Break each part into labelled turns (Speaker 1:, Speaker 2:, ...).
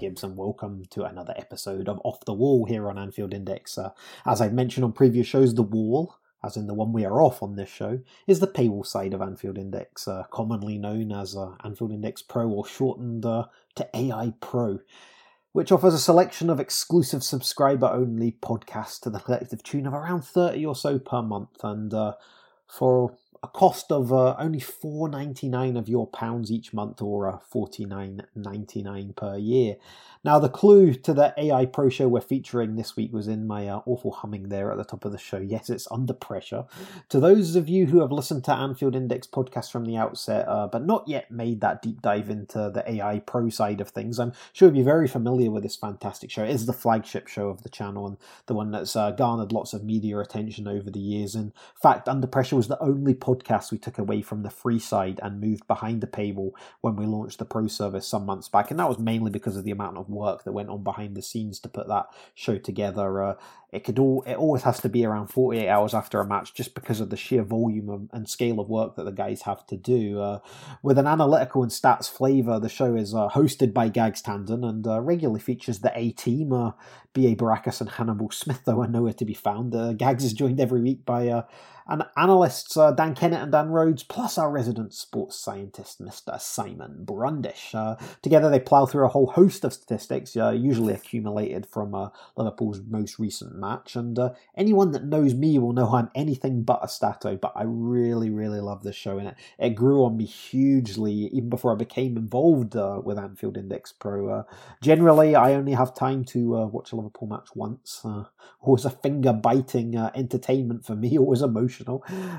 Speaker 1: Gibbs, and welcome to another episode of Off the Wall here on Anfield Index. Uh, as I've mentioned on previous shows, the wall, as in the one we are off on this show, is the paywall side of Anfield Index, uh, commonly known as uh, Anfield Index Pro or shortened uh, to AI Pro, which offers a selection of exclusive subscriber only podcasts to the collective tune of around 30 or so per month. And uh, for a cost of uh, only four ninety nine of your pounds each month, or uh, forty nine ninety nine per year. Now, the clue to the AI Pro show we're featuring this week was in my uh, awful humming there at the top of the show. Yes, it's under pressure. To those of you who have listened to Anfield Index podcast from the outset, uh, but not yet made that deep dive into the AI Pro side of things, I'm sure you'll be very familiar with this fantastic show. It is the flagship show of the channel and the one that's uh, garnered lots of media attention over the years. In fact, Under Pressure was the only podcast we took away from the free side and moved behind the paywall when we launched the Pro service some months back, and that was mainly because of the amount of work that went on behind the scenes to put that show together. Uh, it could all it always has to be around 48 hours after a match just because of the sheer volume of, and scale of work that the guys have to do. Uh, with an analytical and stats flavor the show is uh, hosted by gags tandon and uh, regularly features the a team uh, ba baracus and hannibal smith though are nowhere to be found. Uh, gags is joined every week by uh, and analysts uh, Dan Kennett and Dan Rhodes, plus our resident sports scientist, Mr. Simon Brundish. Uh, together, they plough through a whole host of statistics, uh, usually accumulated from uh, Liverpool's most recent match. And uh, anyone that knows me will know I'm anything but a stato, but I really, really love this show, and it, it grew on me hugely even before I became involved uh, with Anfield Index Pro. generally, I only have time to watch a Liverpool match once. always a finger biting entertainment for me, always emotional.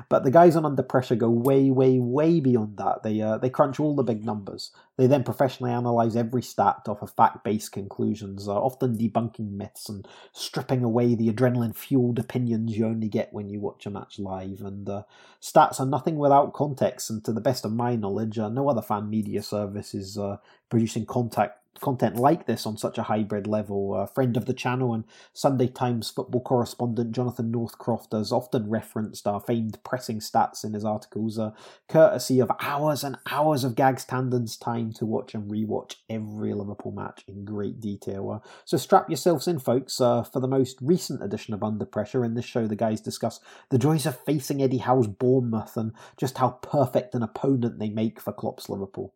Speaker 1: But the guys on Under Pressure go way, way, way beyond that. They uh, they crunch all the big numbers. They then professionally analyze every stat off of fact-based conclusions, uh, often debunking myths and stripping away the adrenaline-fueled opinions you only get when you watch a match live. And uh, stats are nothing without context, and to the best of my knowledge, uh, no other fan media service is uh, producing contact content like this on such a hybrid level. A friend of the channel and Sunday Times football correspondent Jonathan Northcroft has often referenced our famed pressing stats in his articles, uh, courtesy of hours and hours of Gags Tandon's time to watch and rewatch every Liverpool match in great detail. Uh, so strap yourselves in, folks, uh, for the most recent edition of Under Pressure. In this show, the guys discuss the joys of facing Eddie Howe's Bournemouth and just how perfect an opponent they make for Klopp's Liverpool.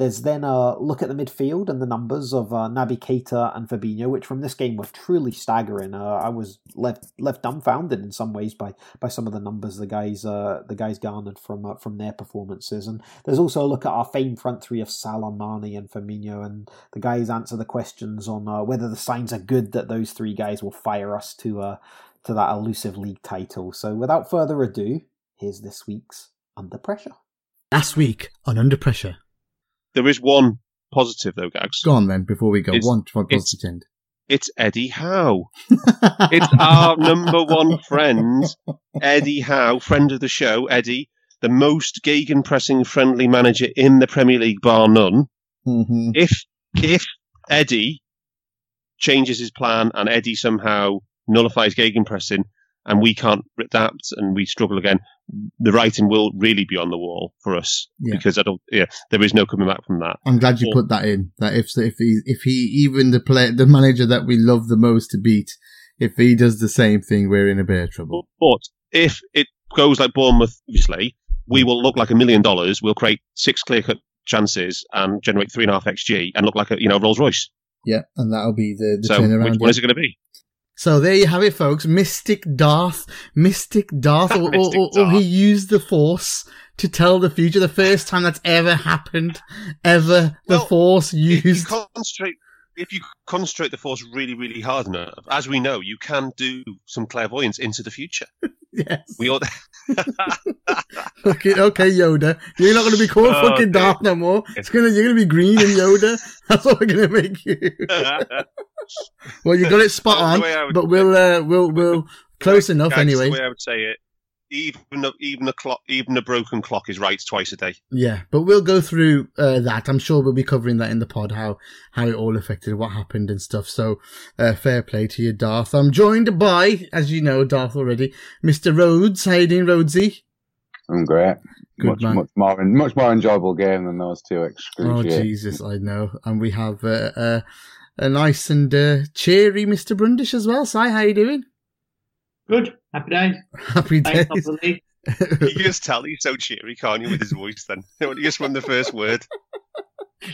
Speaker 1: There's then a look at the midfield and the numbers of uh, Naby Keita and Fabinho, which from this game were truly staggering. Uh, I was left left dumbfounded in some ways by by some of the numbers the guys uh, the guys garnered from uh, from their performances. And there's also a look at our famed front three of Salah, Mane, and Firmino, and the guys answer the questions on uh, whether the signs are good that those three guys will fire us to uh, to that elusive league title. So without further ado, here's this week's Under Pressure.
Speaker 2: Last week on Under Pressure.
Speaker 3: There is one positive though, Gags.
Speaker 2: Go on then, before we go.
Speaker 3: It's-
Speaker 2: one positive end.
Speaker 3: It's Eddie Howe. It's our number one friend, Eddie Howe, friend of the show, Eddie, the most gegenpressing friendly manager in the Premier League, bar none.
Speaker 2: hmm
Speaker 3: If if Eddie changes his plan and Eddie somehow nullifies gegenpressing and we can't adapt and we struggle again, the writing will really be on the wall for us
Speaker 2: Yeah.
Speaker 3: because I don't. Yeah, there is no coming back from that.
Speaker 2: I'm glad you
Speaker 3: Or-
Speaker 2: put that in. That if if he if he even the play the manager that we love the most to beat, if he does the same thing, we're in a bit of trouble.
Speaker 3: But if it goes like Bournemouth, obviously, we will look like a million dollars. We'll create six clear cut chances and generate three and a half xg and look like a you know Rolls Royce.
Speaker 2: Yeah, and that'll be the, the
Speaker 3: So
Speaker 2: turnaround.
Speaker 3: which one
Speaker 2: yeah.
Speaker 3: is it going to be?
Speaker 2: So there you have it, folks. Mystic Darth, Mystic Darth, or, or,
Speaker 3: Mystic
Speaker 2: or, or he used the Force to tell the future. The first time that's ever happened, ever. The
Speaker 3: Well,
Speaker 2: Force
Speaker 3: If you
Speaker 2: used.
Speaker 3: concentrate, if you concentrate the force really, really hard enough, as we know, you can do some clairvoyance into the future.
Speaker 2: Yes.
Speaker 3: We all.
Speaker 2: Okay, okay, Yoda. You're not going to be called
Speaker 3: Oh,
Speaker 2: fucking
Speaker 3: okay.
Speaker 2: Darth no more. It's gonna, you're going to be green and Yoda. That's what we're going to make you. Well, you got it spot on,
Speaker 3: would
Speaker 2: but we'll uh, we'll we'll close enough anyway. That's.
Speaker 3: The way I would say it. Even a, even a clock, even a broken clock is right twice a day.
Speaker 2: Yeah, but we'll go through uh, that. I'm sure we'll be covering that in the pod how how it all affected, what happened, and stuff. So, uh, fair play to you, Darth. I'm joined by, as you know, Darth already, Mr. Rhodes. How you doing, Rhodesy?
Speaker 4: I'm great.
Speaker 2: Good
Speaker 4: much
Speaker 2: man.
Speaker 4: much more much more enjoyable game than those two. excruciating.
Speaker 2: Oh Jesus, I know. And we have uh, uh, a nice and uh, cheery Mr. Brundish as well. Si, how you doing?
Speaker 5: Good. Happy days.
Speaker 2: Happy
Speaker 5: Thanks,
Speaker 2: days.
Speaker 5: of.
Speaker 3: You can just tell he's so cheery, can't you, with his voice? Then you just run the first word.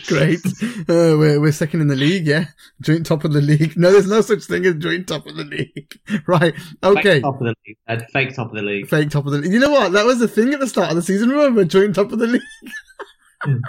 Speaker 2: Great. Uh, we're, we're second in the league, yeah? Joint top of the league. No, there's no such thing as joint top of the league. right. Okay.
Speaker 5: Fake top of the league. Uh, fake top of the league.
Speaker 2: Fake top of the league. You know what? That was the thing at the start of the season. Remember, joint top of the league.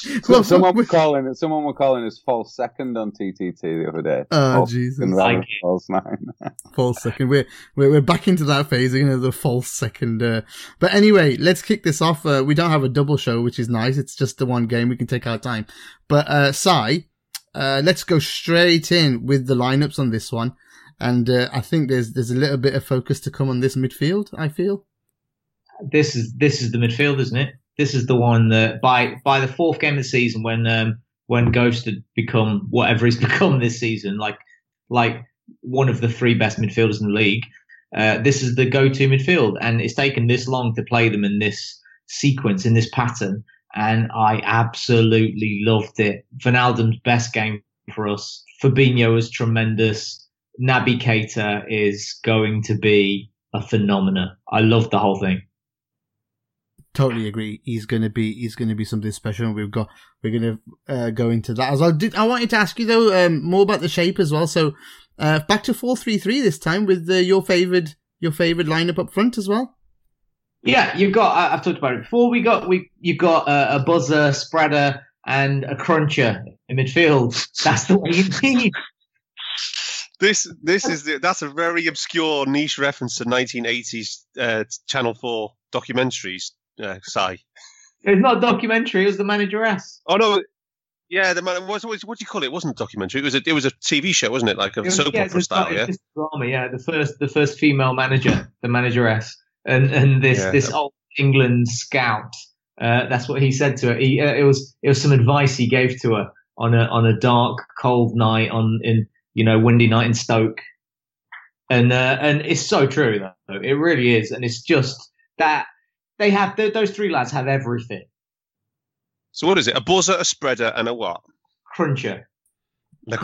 Speaker 4: So
Speaker 2: Well,
Speaker 4: someone
Speaker 2: we-
Speaker 4: was calling it. Someone were calling us false second on TTT the other day.
Speaker 2: Oh,
Speaker 4: False
Speaker 2: Jesus.
Speaker 4: second rather
Speaker 5: Like
Speaker 4: false nine.
Speaker 2: false second. We're, we're we're back into that phase, you know, the false second. Uh, but anyway, let's kick this off. Uh, we don't have a double show, which is nice. It's just the one game. We can take our time. But uh, Si, uh, let's go straight in with the lineups on this one. And uh, I think there's there's a little bit of focus to come on this midfield. I feel.
Speaker 5: This is this is the midfield, isn't it? This is the one that by by the fourth game of the season, when um, when Ghost had become whatever he's become this season, like like one of the three best midfielders in the league. Uh, this is the go-to midfield, and it's taken this long to play them in this sequence, in this pattern, and I absolutely loved it. Wijnaldum's best game for us. Fabinho was tremendous. Naby Keita is going to be a phenomenon. I love the whole thing.
Speaker 2: Totally agree. He's gonna be he's gonna be something special, and we've got we're gonna uh, go into that as well. Did, I wanted to ask you though um, more about the shape as well. So uh, back to four three three this time with uh, your favored your favored lineup up front as well.
Speaker 5: Yeah, you've got. I- I've talked about it before. We got we you've got a, a buzzer, spreader, and a cruncher in midfield. That's the way you need.
Speaker 3: This this is the, that's a very obscure niche reference to 1980s uh, Channel Four documentaries. Uh, Si.
Speaker 5: It's not a documentary. It was the manageress.
Speaker 3: Oh no, yeah, the man. What, what, what do you call it? It wasn't a documentary. It was a it was a TV show, wasn't it? Like a
Speaker 5: It was-
Speaker 3: soap
Speaker 5: yeah,
Speaker 3: opera style. Yeah.
Speaker 5: drama. Yeah, the first the first female manager, the manageress, and and this
Speaker 3: Yeah.
Speaker 5: this old England scout. Uh, that's what he said to her. He, uh, it was it was some advice he gave to her on a on a dark, cold night on in you know windy night in Stoke, and uh, and it's so true though. It really is, and it's just that they have th- those three lads have everything.
Speaker 3: So what is it? A buzzer, a spreader, and a what?
Speaker 5: Cruncher.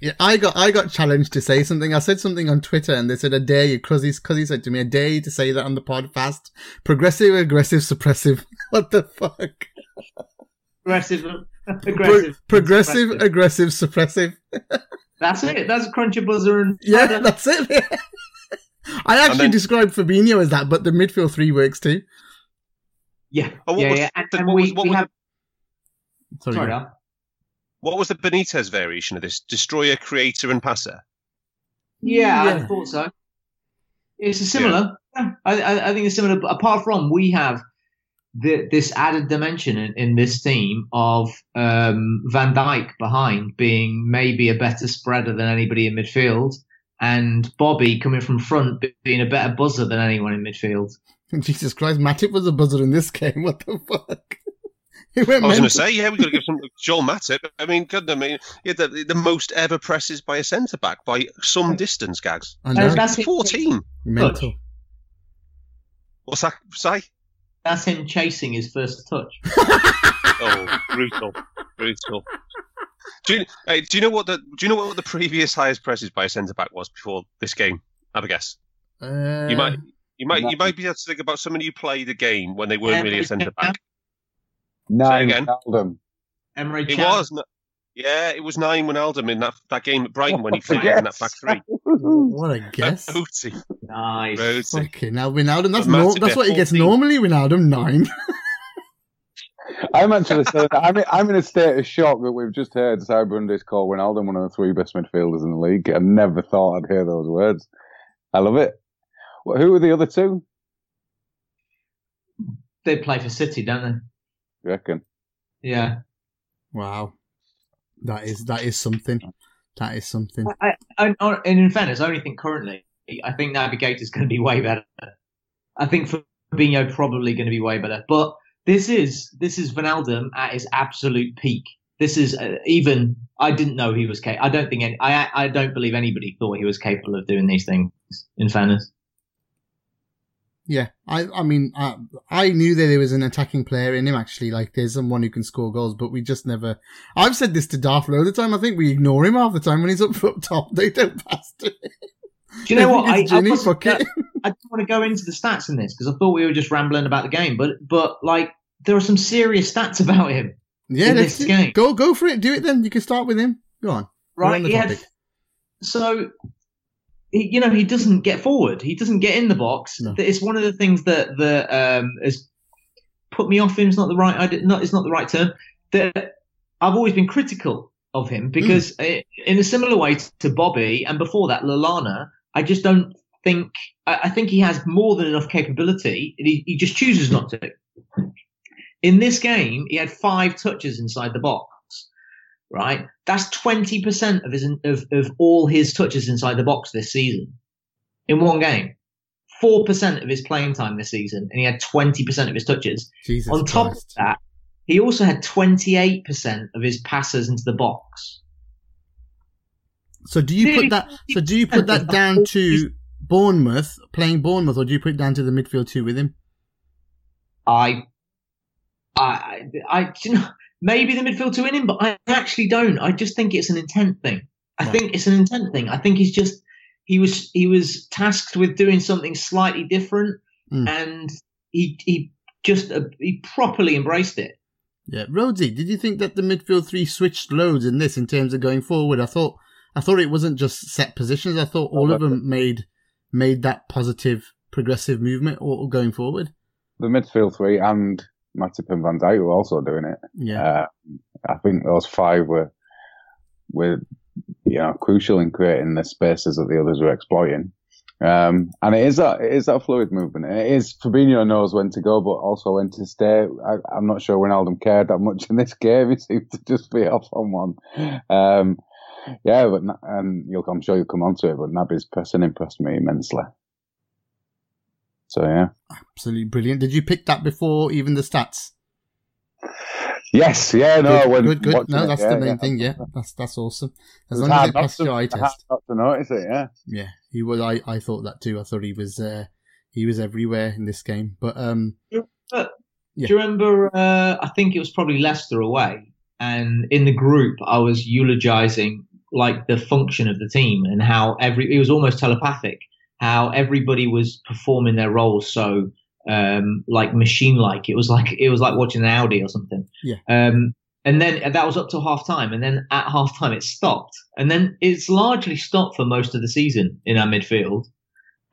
Speaker 2: Yeah, I got I got challenged to say something. I said something on Twitter, and they said, "I dare you." Cuzzy Cuzzy said to me, "I dare you to say that on the pod fast. Progressive, aggressive, suppressive. what the fuck?
Speaker 5: Aggressive, uh,
Speaker 2: Pro-
Speaker 5: aggressive,
Speaker 2: progressive,
Speaker 5: suppressive.
Speaker 2: aggressive, suppressive.
Speaker 5: That's it. That's cruncher, buzzer, and
Speaker 2: Yeah, that's it. I actually
Speaker 3: then-
Speaker 2: described Fabinho as that, but the midfield three works too.
Speaker 5: Yeah,
Speaker 3: Oh, what
Speaker 5: yeah,
Speaker 3: was
Speaker 5: yeah. And,
Speaker 3: the-
Speaker 5: and
Speaker 3: what
Speaker 5: we,
Speaker 3: was- what
Speaker 5: we
Speaker 3: was
Speaker 5: have.
Speaker 2: Sorry,
Speaker 5: Sorry. Al.
Speaker 3: What was the Benitez variation of this? Destroyer, creator, and passer.
Speaker 5: Yeah,
Speaker 2: Yeah.
Speaker 5: I thought so. It's a similar. Yeah. I, I, I think it's similar. But apart from we have the, this added dimension in, in this team of um, Van Dijk behind being maybe a better spreader than anybody in midfield, and Bobby coming from front being a better buzzer than anyone in midfield.
Speaker 2: Jesus Christ, Matip was a buzzer in this game. What the fuck?
Speaker 3: I was going to say, yeah, we've got to give some Joel Matip. I mean, God, I mean, yeah, the, the most ever presses by a centre back by some distance, gags.
Speaker 2: I know.
Speaker 5: And that's him,
Speaker 3: Fourteen.
Speaker 2: mental.
Speaker 3: What's that say?
Speaker 5: that's him chasing his first touch.
Speaker 3: Oh, brutal, brutal. Do you, hey, do you know what the do you know what the previous highest presses by a centre back was before this game? Have a guess.
Speaker 2: Uh,
Speaker 3: You might you might you might be able to think about someone who played a game when they weren't really a centre back.
Speaker 4: Nine
Speaker 3: again.
Speaker 4: Ronaldo.
Speaker 5: Emre
Speaker 3: It
Speaker 5: Can.
Speaker 3: was. n- Yeah, it was nine Wijnaldum in that that game at Brighton when he filled in that back three.
Speaker 2: What a guess.
Speaker 3: Rhodesy,
Speaker 5: nice.
Speaker 3: Rhodesy.
Speaker 2: Okay, now Wijnaldum, that's,
Speaker 3: But
Speaker 2: nor-
Speaker 3: Matip
Speaker 2: that's what he gets
Speaker 3: 14.
Speaker 2: normally, Wijnaldum, nine.
Speaker 4: I'm actually saying I'm in, I'm in a state of shock that we've just heard Si Brundish call Wijnaldum one of the three best midfielders in the league. I never thought I'd hear those words. I love it. Well, who are the other two?
Speaker 5: They play for City, don't they?
Speaker 4: You reckon?
Speaker 5: they? Yeah.
Speaker 2: Wow. That is that is something. That is something.
Speaker 5: I, I, I, and in fairness, I only think currently, I think Naby Keita's going to be way better. I think Fabinho probably going to be way better. But this is this is Wijnaldum at his absolute peak. This is uh, even I didn't know he was capable. I don't think any, I I don't believe anybody thought he was capable of doing these things. In fairness.
Speaker 2: Yeah, I I mean I, I knew that there was an attacking player in him actually. Like there's someone who can score goals, but we just never. I've said this to Darth all the time. I think we ignore him half the time when he's up up top. They don't pass to him.
Speaker 5: Do you know what? I, I,
Speaker 2: it.
Speaker 5: I don't want to go into the stats in this because I thought we were just rambling about the game, but but like there are some serious stats about him.
Speaker 2: Yeah,
Speaker 5: this game.
Speaker 2: go go for it. Do it then. You can start with him. Go on.
Speaker 5: Right?
Speaker 2: on the
Speaker 5: He had, so, he, you know, he doesn't get forward. He doesn't get in the box.
Speaker 2: No.
Speaker 5: It's one of the things that that um, has put me off him. Is not the right. I did not. It's not the right term. That I've always been critical of him because, uh, in a similar way to Bobby and before that, Lallana, I just don't think. I, I think he has more than enough capability. He, he just chooses not to. In this game, he had five touches inside the box right? That's 20% of his of, of all his touches inside the box this season in one game. 4% of his playing time this season, and he had 20% of his touches.
Speaker 2: Jesus
Speaker 5: On top
Speaker 2: Christ.
Speaker 5: of that, he also had 28% of his passes into the box.
Speaker 2: So do you put that? So do you put that down to Bournemouth playing Bournemouth, or do you put it down to the midfield two with him?
Speaker 5: I, I, I, I you know, maybe the midfield to win him, but I actually don't. I just think it's an intent thing. I
Speaker 2: Right.
Speaker 5: think it's an intent thing. I think he's just he was he was tasked with doing something slightly different,
Speaker 2: Mm.
Speaker 5: and he he just uh, he properly embraced it.
Speaker 2: Yeah, Rhodesy, did you think that the midfield three switched loads in this in terms of going forward? I thought I thought it wasn't just set positions. I thought all of them made made that positive progressive movement or going forward.
Speaker 4: The midfield three and Matip and Van Dijk were also doing it.
Speaker 2: Yeah,
Speaker 4: Uh, I think those five were were you know crucial in creating the spaces that the others were exploiting. Um, and it is that it is that fluid movement. It is Fabinho knows when to go, but also when to stay. I, I'm not sure Wijnaldum cared that much in this game. He seemed to just be off on one. Um, yeah, but and you'll, I'm sure you'll come on to it. But Naby's pressing impressed me immensely. So yeah.
Speaker 2: absolutely brilliant. Did you pick that before even the stats?
Speaker 4: Yes, yeah, no,
Speaker 2: good,
Speaker 4: when
Speaker 2: good, good.
Speaker 4: watching
Speaker 2: No,
Speaker 4: it,
Speaker 2: that's
Speaker 4: yeah,
Speaker 2: the main
Speaker 4: yeah.
Speaker 2: thing. Yeah, that's that's awesome. As long as
Speaker 4: hard
Speaker 2: it passed your eye test.
Speaker 4: not to notice it, yeah.
Speaker 2: Yeah, he was. I, I thought that too. I thought he was. Uh, he was everywhere in this game. But um,
Speaker 5: But
Speaker 2: Yeah.
Speaker 5: do you remember? Uh, I think it was probably Leicester away, and in the group, I was eulogizing like the function of the team and how every it was almost telepathic. How everybody was performing their roles so um, like machine like. It was like it was like watching an Audi or something.
Speaker 2: Yeah.
Speaker 5: Um, and then that was up to half time, and then at half time it stopped, and then it's largely stopped for most of the season in our midfield.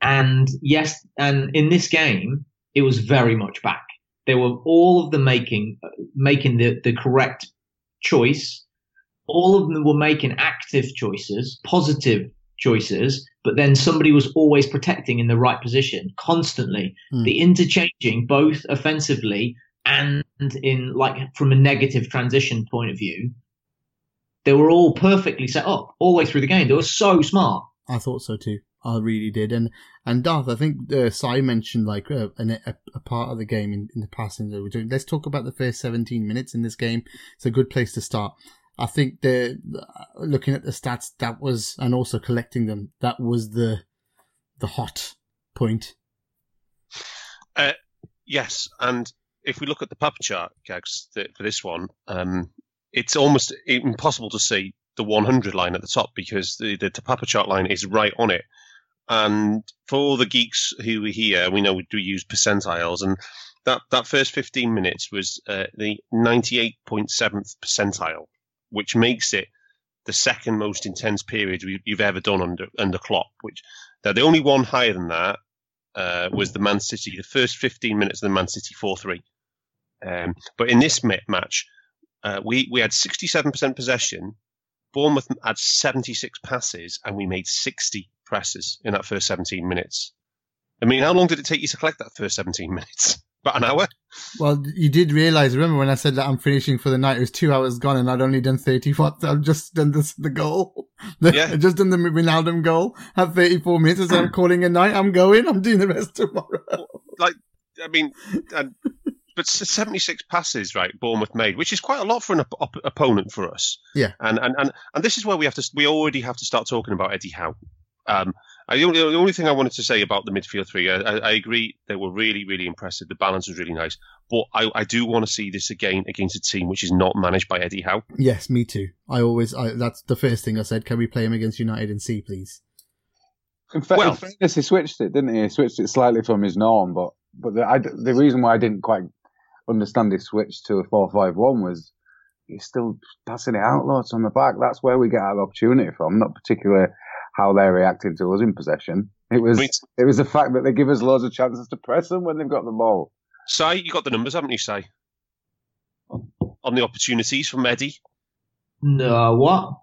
Speaker 5: And yes, and in this game, it was very much back. They were all of them making making the, the correct choice. All of them were making active choices, positive choices, but then somebody was always protecting in the right position constantly.
Speaker 2: Hmm.
Speaker 5: The interchanging, both offensively and in like from a negative transition point of view, they were all perfectly set up all the way through the game. They were so smart.
Speaker 2: I thought so too. I really did. And and Darth, I think uh, Si mentioned like uh, an, a, a part of the game in, in the past. And we're doing. Let's talk about the first 17 minutes in this game. It's a good place to start. I think the looking at the stats that was, and also collecting them, that was the the hot point.
Speaker 3: Yes, and if we look at the pup chart, Gags, for this one, um, it's almost impossible to see the 100 line at the top because the, the Papa chart line is right on it. And for all the geeks who are here, we know we do use percentiles, and that, that first 15 minutes was uh, the 98.7th percentile, which makes it the second most intense period you've ever done under under Klopp. Which now the only one higher than that uh, was the Man City, the first 15 minutes of the Man City 4 3. Um, but in this match, uh, we, we had 67% possession. Bournemouth had 76 passes, and we made 60 presses in that first 17 minutes. I mean, how long did it take you to collect that first 17 minutes? About an hour?
Speaker 2: Well, you did realize, remember when I said that I'm finishing for the night, it was two hours gone and I'd only done 30 watts. I've just done this, the goal.
Speaker 3: Yeah.
Speaker 2: I've just done the Wijnaldum goal at 34 minutes. Said, I'm calling a night. I'm going. I'm doing the rest tomorrow.
Speaker 3: Like, I mean, and, but 76 passes, right? Bournemouth made, which is quite a lot for an op- op- opponent for us.
Speaker 2: Yeah.
Speaker 3: And, and and and this is where we have to. We already have to start talking about Eddie Howe. Um, I, the, only, the only thing I wanted to say about the midfield three, I, I, I agree they were really, really impressive. The balance was really nice, but I, I do want to see this again against a team which is not managed by Eddie Howe.
Speaker 2: Yes, me too. I always, I, that's the first thing I said. Can we play him against United and see, please?
Speaker 4: In, fa-
Speaker 3: Well-
Speaker 4: in fairness, he switched it, didn't he? He switched it slightly from his norm, but but the, I, the reason why I didn't quite understand his switch to a four-five-one was he's still passing it out lots on the back. That's where we get our opportunity from, not particularly how they're reacting to us in possession. It was
Speaker 3: I mean,
Speaker 4: it was the fact that they give us loads of chances to press them when they've got the ball.
Speaker 3: Say, you got the numbers, haven't you, Say? On the opportunities from Eddie,
Speaker 5: No, what?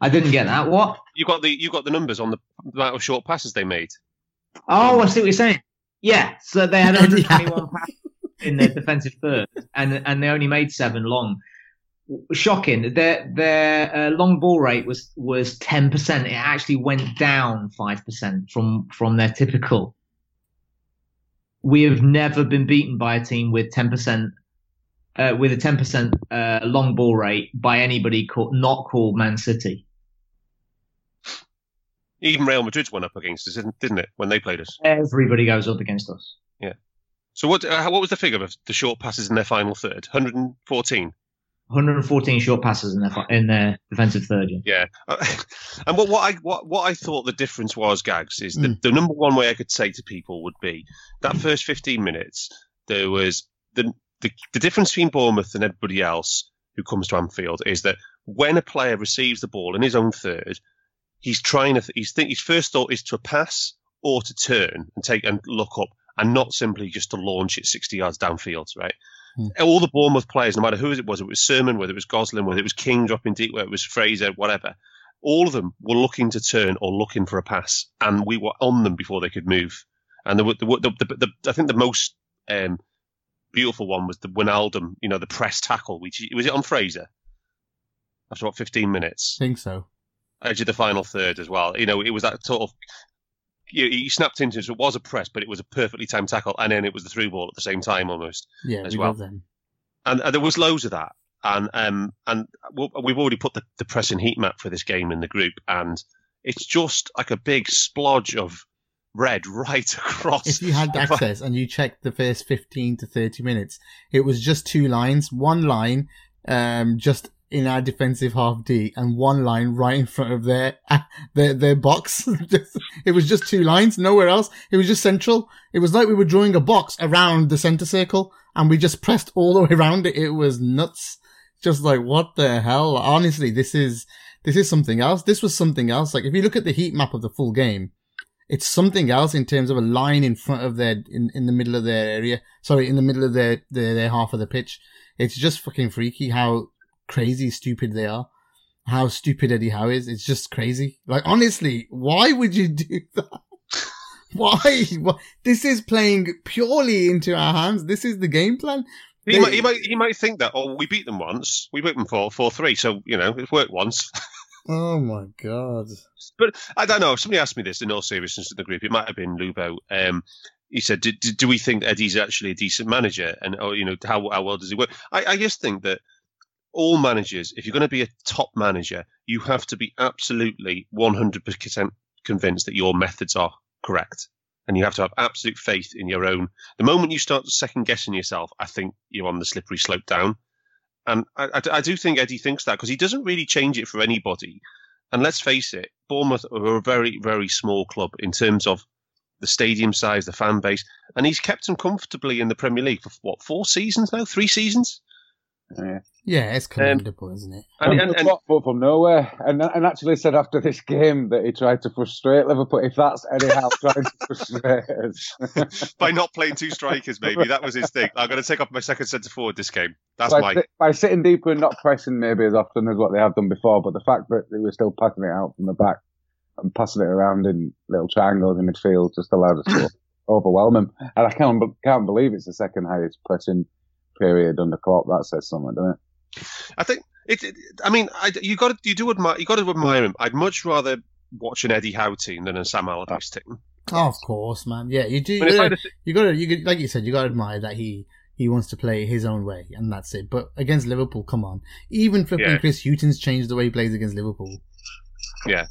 Speaker 5: I didn't get that. What?
Speaker 3: you got the you got the numbers on the amount of short passes they made.
Speaker 5: Oh, I see what you're saying. Yeah, so they had
Speaker 2: Eddie
Speaker 5: 121 passes in their defensive third, and and they only made seven long. Shocking. Their their uh, long ball rate was was 10 percent. It actually went down five percent from from their typical. We have never been beaten by a team with 10 percent. Uh, with a 10% uh, long ball rate by anybody called, not called Man City.
Speaker 3: Even Real Madrid went up against us, didn't- didn't it, when they played us?
Speaker 5: Everybody goes up against us. Yeah.
Speaker 3: So what uh, what was the figure of the short passes in their final third? 114.
Speaker 5: 114 short passes in their in their defensive third. Yeah.
Speaker 3: Yeah. And what, what I what, what I thought the difference was, Gags, is that
Speaker 2: Mm.
Speaker 3: the number one way I could say to people would be that first 15 minutes there was the the, the difference between Bournemouth and everybody else who comes to Anfield is that when a player receives the ball in his own third, he's trying to th- he's think his first thought is to pass or to turn and take and look up and not simply just to launch it 60 yards downfield, right?
Speaker 2: Hmm.
Speaker 3: All the Bournemouth players, no matter who it was, it was Surman, whether it was Gosling, whether it was King dropping deep, whether it was Fraser, whatever, all of them were looking to turn or looking for a pass, and we were on them before they could move. And the the, the, the, the I think the most um, beautiful one was the Wijnaldum, you know, the press tackle. Which was it on Fraser after about 15 minutes, I
Speaker 2: think so.
Speaker 3: edge of the final third as well. You know, it was that sort of. You, he snapped into it, so it was a press, but it was a perfectly timed tackle, and then it was the through ball at the same time almost
Speaker 2: Yeah,
Speaker 3: as
Speaker 2: we
Speaker 3: well.
Speaker 2: them.
Speaker 3: and, and there was loads of that. And um, and we've already put the, the pressing heat map for this game in the group, and it's just like a big splodge of red right across.
Speaker 2: If you had access and you checked the first 15 to 30 minutes, it was just two lines. One line, um, just in our defensive half D and one line right in front of their, their, their box. It was just two lines, nowhere else. It was just central. It was like we were drawing a box around the center circle and we just pressed all the way around it. It was nuts. Just like, what the hell? Honestly, this is, this is something else. This was something else. Like, if you look at the heat map of the full game, it's something else in terms of a line in front of their in, in the middle of their area. Sorry, in the middle of their, their their half of the pitch. It's just fucking freaky how crazy stupid they are. How stupid Eddie Howe is. It's just crazy. Like honestly, why would you do that? Why? This is playing purely into our hands. This is the game plan.
Speaker 3: he,
Speaker 2: they-
Speaker 3: might, he might he might think that. Oh, we beat them once. We beat them four four three. So you know it worked once.
Speaker 2: Oh my god.
Speaker 3: But I don't know. Somebody asked me this in all seriousness in the group. It might have been Lubo. Um, he said, do, do, "Do we think Eddie's actually a decent manager? And oh, you know, how how well does he work?" I, I just think that all managers, if you're going to be a top manager, you have to be absolutely 100% convinced that your methods are correct, and you have to have absolute faith in your own. The moment you start second guessing yourself, I think you're on the slippery slope down. And I, I, I do think Eddie thinks that because he doesn't really change it for anybody. And let's face it, Bournemouth are a very, very small club in terms of the stadium size, the fan base, and he's kept them comfortably in the Premier League for what four seasons now, three seasons.
Speaker 4: Yeah.
Speaker 2: Yeah, it's um, commendable, isn't it?
Speaker 3: And,
Speaker 4: And,
Speaker 3: and, and
Speaker 4: from nowhere, and and actually said after this game that he tried to frustrate Liverpool. If that's Eddie Howe trying to frustrate us,
Speaker 3: by not playing two strikers, maybe that was his thing. I'm going to take off my second centre forward this game. That's
Speaker 4: by,
Speaker 3: my.
Speaker 4: by sitting deeper and not pressing maybe as often as what they have done before, but the fact that they were still passing it out from the back and passing it around in little triangles in midfield just allowed us to overwhelm him. And I can't can't believe it's the second highest pressing period under Klopp. That says something, doesn't it?
Speaker 3: I think it. it I mean, I, you got to you do admire you got to admire him. I'd much rather watch an Eddie Howe team than a Sam Allardyce team.
Speaker 2: Oh, of course, man. Yeah, you do. You
Speaker 3: I'd
Speaker 2: gotta, you gotta, you like you said, you gotta admire that he he wants to play his own way, and that's it. But against Liverpool, come on, even flipping
Speaker 3: Yeah.
Speaker 2: Chris Hughton's changed the way he plays against Liverpool.
Speaker 3: Yeah,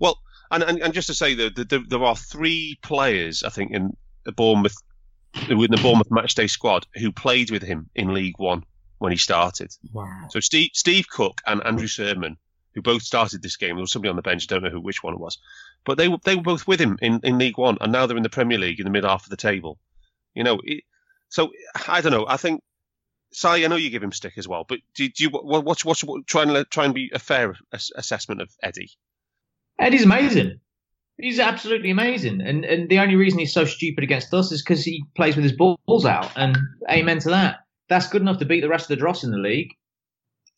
Speaker 3: well, and, and, and just to say that the, the, there are three players, I think, in the Bournemouth, in the Bournemouth matchday squad who played with him in League One when he started.
Speaker 2: Wow.
Speaker 3: So Steve Steve Cook and Andrew Surman, who both started this game, there was somebody on the bench, I don't know who which one it was, but they were they were both with him in, in League One, and now they're in the Premier League in the mid half of the table. You know, it, so I don't know. I think. Si, I know you give him stick as well, but do, do you what, what's what's what, try and try and be a fair ass- assessment of Eddie?
Speaker 5: Eddie's amazing. He's absolutely amazing, and and the only reason he's so stupid against us is because he plays with his balls out. And amen to that. That's good enough to beat the rest of the dross in the league.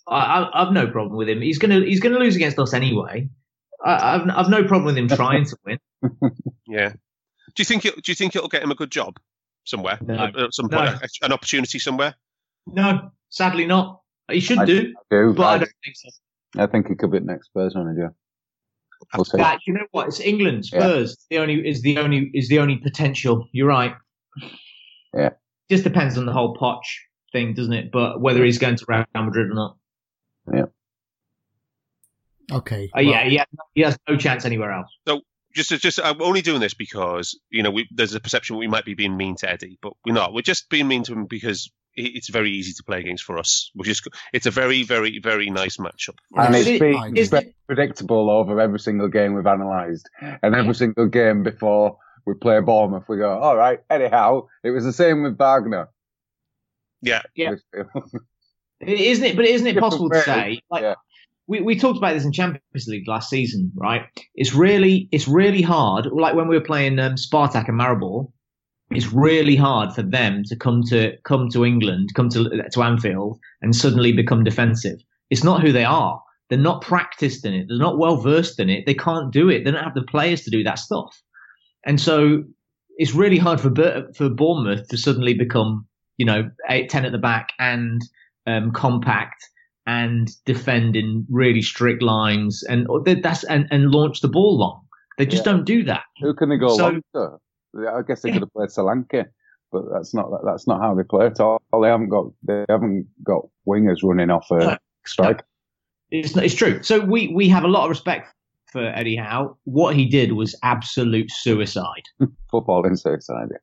Speaker 5: I, I, I've no problem with him. He's gonna he's gonna lose against us anyway. I, I've I've no problem with him trying to win.
Speaker 3: Yeah. Do you think it, do you think it'll get him a good job somewhere
Speaker 5: No.
Speaker 3: at, at some point, a- an opportunity somewhere?
Speaker 5: No, sadly not. He should
Speaker 4: I-
Speaker 5: do,
Speaker 4: do,
Speaker 5: but I
Speaker 4: I,
Speaker 5: don't think so.
Speaker 4: I think he could be the next Spurs manager. We'll see.
Speaker 5: That, you know what? It's England.
Speaker 4: Yeah.
Speaker 5: Spurs the only is the only is the only potential. You're right.
Speaker 4: Yeah.
Speaker 5: Just depends on the whole Poch thing, doesn't it? But whether he's going to Real Madrid or not. Yeah.
Speaker 2: Okay.
Speaker 5: Uh, yeah, he has, he has no chance anywhere else.
Speaker 3: So just, just, I'm only doing this because you know we, there's a perception we might be being mean to Eddie, but we're not. We're just being mean to him because it- it's very easy to play against for us. Which is, it's a very, very, very nice matchup.
Speaker 4: And
Speaker 5: Is
Speaker 4: it's
Speaker 5: it-
Speaker 4: been
Speaker 5: is
Speaker 4: pre-
Speaker 5: it-
Speaker 4: predictable over every single game we've analysed. And every single game before we play Bournemouth, we go, all right, anyhow, it was the same with Wagner.
Speaker 3: Yeah,
Speaker 5: Yeah. Isn't it? But isn't it
Speaker 4: Different
Speaker 5: possible to say? Like
Speaker 4: yeah.
Speaker 5: we, we talked about this in Champions League last season, right? It's really it's really hard. Like when we were playing um, Spartak and Maribor, it's really hard for them to come to come to England, come to to Anfield, and suddenly become defensive. It's not who they are. They're not practiced in it. They're not well versed in it. They can't do it. They don't have the players to do that stuff. And so it's really hard for for Bournemouth to suddenly become, you know, eight, 10 at the back and um, compact and defend in really strict lines and that's and, and launch the ball long. They just
Speaker 4: Yeah.
Speaker 5: don't do that.
Speaker 4: Who can they go
Speaker 5: So-?
Speaker 4: I guess they could have played Solanke, but that's not that's not how they play at all. They haven't got they haven't got wingers running off a strike.
Speaker 5: It's it's true. So we we have a lot of respect for Eddie Howe. What he did was absolute suicide.
Speaker 4: Football in suicide.
Speaker 5: Yeah,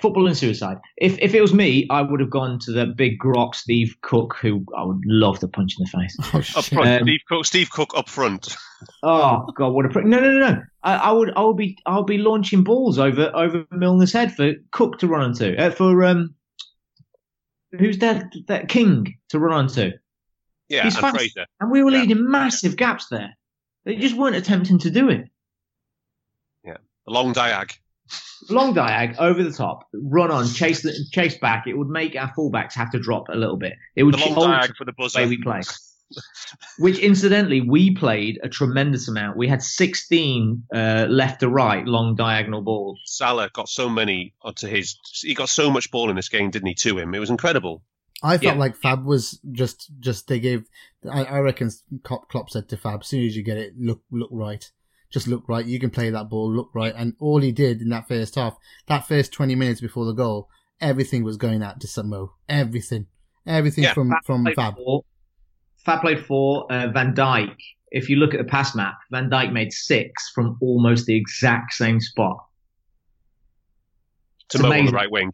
Speaker 5: football and suicide. If if it was me, I would have gone to the big grok Steve Cook, who I would love to punch in the face.
Speaker 2: Oh,
Speaker 3: up front,
Speaker 5: Um,
Speaker 3: Steve Cook, Steve Cook up front.
Speaker 5: Oh God, what a prick! No, no, no, no. I, I would, I would be, I'll be launching balls over over Milner's head for Cook to run onto, uh, for um, who's that? That King to run onto,
Speaker 3: Yeah,
Speaker 5: He's
Speaker 3: and
Speaker 5: fast.
Speaker 3: Fraser.
Speaker 5: and we were
Speaker 3: Yeah.
Speaker 5: leaving massive gaps there. They just weren't attempting to do it.
Speaker 3: Yeah, a long diag.
Speaker 5: Long diag over the top, run on, chase the, chase back. It would make our fullbacks have to drop a little bit. It would
Speaker 3: The long
Speaker 5: alter
Speaker 3: diag for the
Speaker 5: the
Speaker 3: buzzer.
Speaker 5: way we play. Which, incidentally, we played a tremendous amount. We had 16 uh, left to right long diagonal balls.
Speaker 3: Salah got so many onto his. He got so much ball in this game, didn't he? To him, it was incredible.
Speaker 2: I felt
Speaker 5: Yeah.
Speaker 2: like Fab was just, just they gave. I, I reckon Klopp, Klopp said to Fab, as soon as you get it, look, look right, just look right. You can play that ball, look right, and all he did in that first half, that first twenty minutes before the goal, everything was going out to Samo. Everything, everything
Speaker 3: Yeah,
Speaker 2: from from
Speaker 5: played
Speaker 2: Fab.
Speaker 5: Four, Fab played four. Uh, Van Dijk. If you look at the pass map, Van Dijk made six from almost the exact same spot.
Speaker 3: To Mo on the right wing.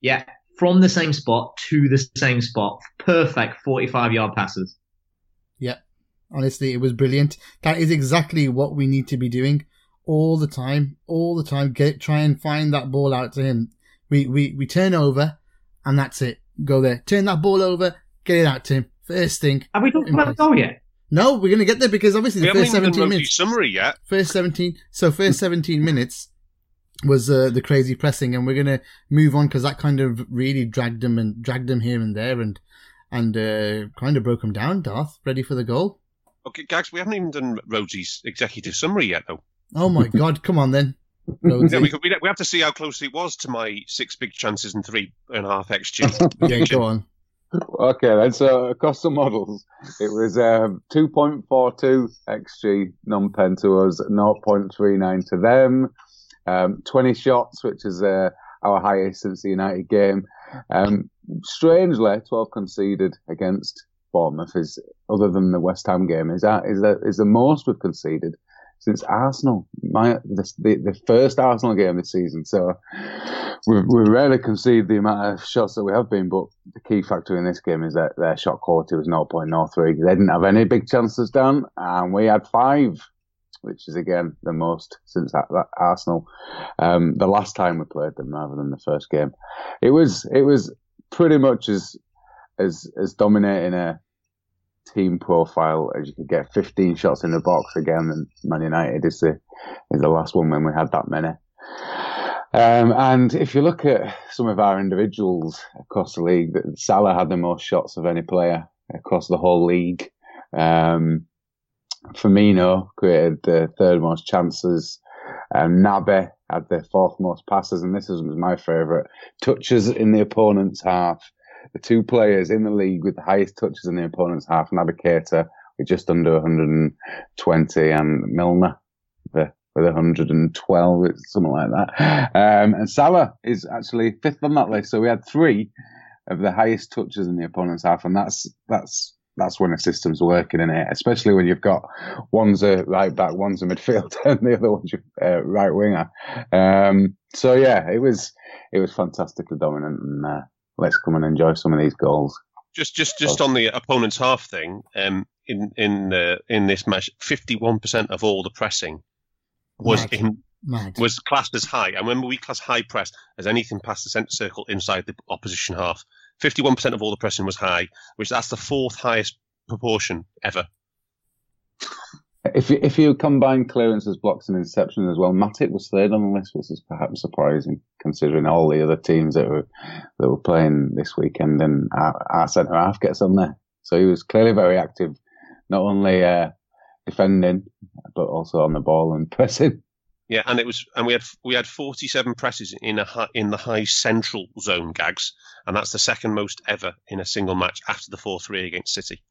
Speaker 5: Yeah, from the same spot to the same spot. Perfect 45 yard passes.
Speaker 2: Honestly, it was brilliant. That is exactly what we need to be doing all the time, all the time. Get try and find that ball out to him. We we we turn over, and that's it. Go there, turn that ball over, get it out to him. First thing.
Speaker 5: Have we talked
Speaker 2: In
Speaker 5: about the goal yet?
Speaker 2: No, we're gonna get there because obviously
Speaker 3: We
Speaker 2: the
Speaker 3: haven't
Speaker 2: first
Speaker 3: even done
Speaker 2: seventeen minutes.
Speaker 3: summary yet.
Speaker 2: First seventeen. So first seventeen minutes was uh, the crazy pressing, and we're gonna move on because that kind of really dragged him and dragged him here and there, and and uh, kind of broke him down. Darth, ready for the goal.
Speaker 3: Okay, Gags, we haven't even done Rhodes's executive summary yet, though.
Speaker 2: Oh my god, come on then.
Speaker 3: Yeah, we, could, we we have to see how close it was to my six big chances and three and a half XG.
Speaker 2: yeah, go on.
Speaker 4: Okay, then. So across the models, it was um, 2.42 xg non-pen to us, 0.39 to them. Um, 20 shots, which is uh, our highest since the United game. Um, strangely, 12 conceded against Bournemouth is, other than the West Ham game, is that is the is the most we've conceded since Arsenal. My the, the first Arsenal game this season. So we we rarely concede the amount of shots that we have been, but the key factor in this game is that their shot quality was 0.03. They didn't have any big chances down, and we had five, which is again the most since that, that Arsenal. Um, the last time we played them, rather than the first game, it was it was pretty much as as as dominating a team profile as you could get. 15 shots in the box again, and Man United is the is the last one when we had that many. Um, and if you look at some of our individuals across the league, Salah had the most shots of any player across the whole league. Um, Firmino created the third most chances. Um, Naby had the fourth most passes, and this was my favourite touches in the opponent's half. The two players in the league with the highest touches in the opponent's half, Keita with just under 120, and Milner with, with 112, something like that. Um, and Salah is actually fifth on that list. So we had three of the highest touches in the opponent's half, and that's that's that's when the system's working in it, especially when you've got one's a right back, one's a midfielder, and the other one's a uh, right winger. Um, so yeah, it was it was fantastically dominant, and uh, let's come and enjoy some of these goals.
Speaker 3: just just just on the opponent's half thing, um, in in uh, in this match, fifty one percent of all the pressing was
Speaker 2: Mad.
Speaker 3: in
Speaker 2: Mad.
Speaker 3: was classed as high. And remember, we class high press as anything past the centre circle inside the opposition half. Fifty-one percent of all the pressing was high, which that's the fourth highest proportion ever.
Speaker 4: If you, if you combine clearances, blocks, and interceptions as well, Matip was third on the list, which is perhaps surprising considering all the other teams that were that were playing this weekend, and our, our centre half gets on there. So he was clearly very active, not only uh, defending but also on the ball and pressing.
Speaker 3: Yeah, and it was, and we had we had forty-seven presses in a hi- in the high central zone gags, and that's the second most ever in a single match after the four-three against City.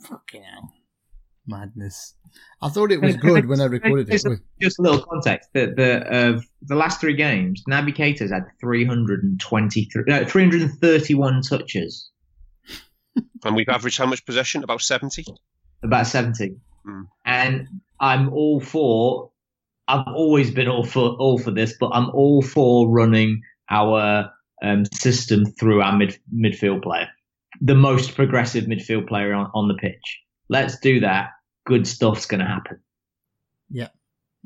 Speaker 2: Fucking hell. Madness. I thought it was good when I recorded it.
Speaker 5: Just, just a little context. The the uh, the last three games, Naby Keita's had 323, no, 331 touches,
Speaker 3: And we've averaged how much possession? About seventy.
Speaker 5: about 70.
Speaker 3: Hmm.
Speaker 5: And I'm all for. I've always been all for all for this, but I'm all for running our um, system through our mid midfield player, the most progressive midfield player on, on the pitch. Let's do that. Good stuff's going to happen.
Speaker 2: Yeah,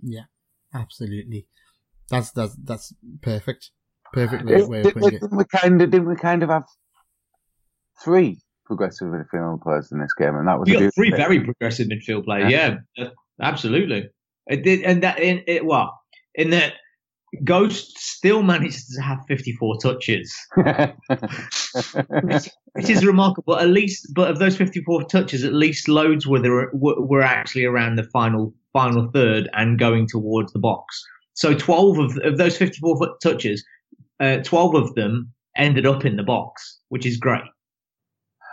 Speaker 2: yeah, absolutely. That's that's that's perfect. Perfect way, way of
Speaker 4: Didn't,
Speaker 2: putting it.
Speaker 4: didn't we kind of didn't we kind of have three progressive midfield players in this game, and that was
Speaker 5: We three
Speaker 4: good-
Speaker 5: very progressive midfield players. Yeah, uh, absolutely. It did, and that in it well in that Ghost still manages to have 54 touches, which is remarkable. At least, but of those 54 touches, at least loads were there were, actually around the final final third and going towards the box. So 12 of, of those 54 foot touches, uh, 12 of them ended up in the box, which is great.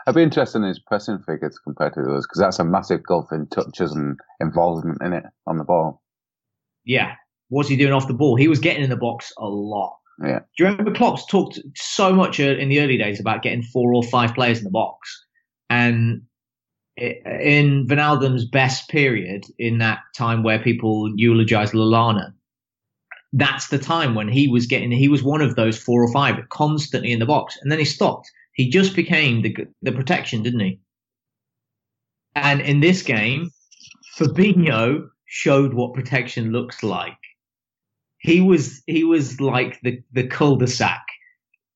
Speaker 4: I'd be interested in his pressing figures compared to others because that's a massive gulf in touches and involvement in it on the ball.
Speaker 5: Yeah. What's he doing off the ball? He was getting in the box a lot.
Speaker 4: Yeah.
Speaker 5: Do you remember Klopp's talked so much uh, in the early days about getting four or five players in the box? And in Wijnaldum's best period, in that time where people eulogized Lallana, that's the time when he was getting, he was one of those four or five constantly in the box. And then he stopped. He just became the, the protection, didn't he? And in this game, Fabinho showed what protection looks like. He was he was like the the cul-de-sac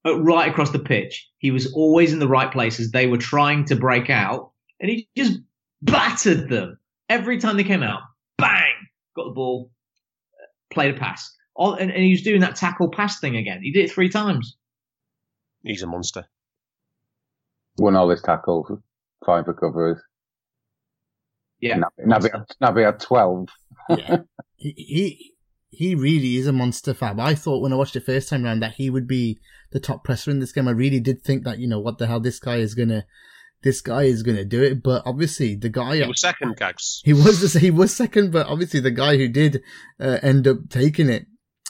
Speaker 5: uh, right across the pitch. He was always in the right places. They were trying to break out, and he just battered them every time they came out. Bang! Got the ball, uh, played a pass. All, and, and he was doing that tackle pass thing again. He did it three times.
Speaker 3: He's a monster.
Speaker 4: Won all his tackles, five recoveries.
Speaker 5: Yeah.
Speaker 4: Naby, Naby, had- Naby had 12.
Speaker 2: yeah. He, he he really is a monster fab. I thought when I watched it first time around that he would be the top presser in this game. I really did think that, you know, what the hell, this guy is gonna, this guy is gonna do it. But obviously the guy,
Speaker 3: He was second, Gags.
Speaker 2: he was, the, he was second, but obviously the guy who did, uh, end up taking it,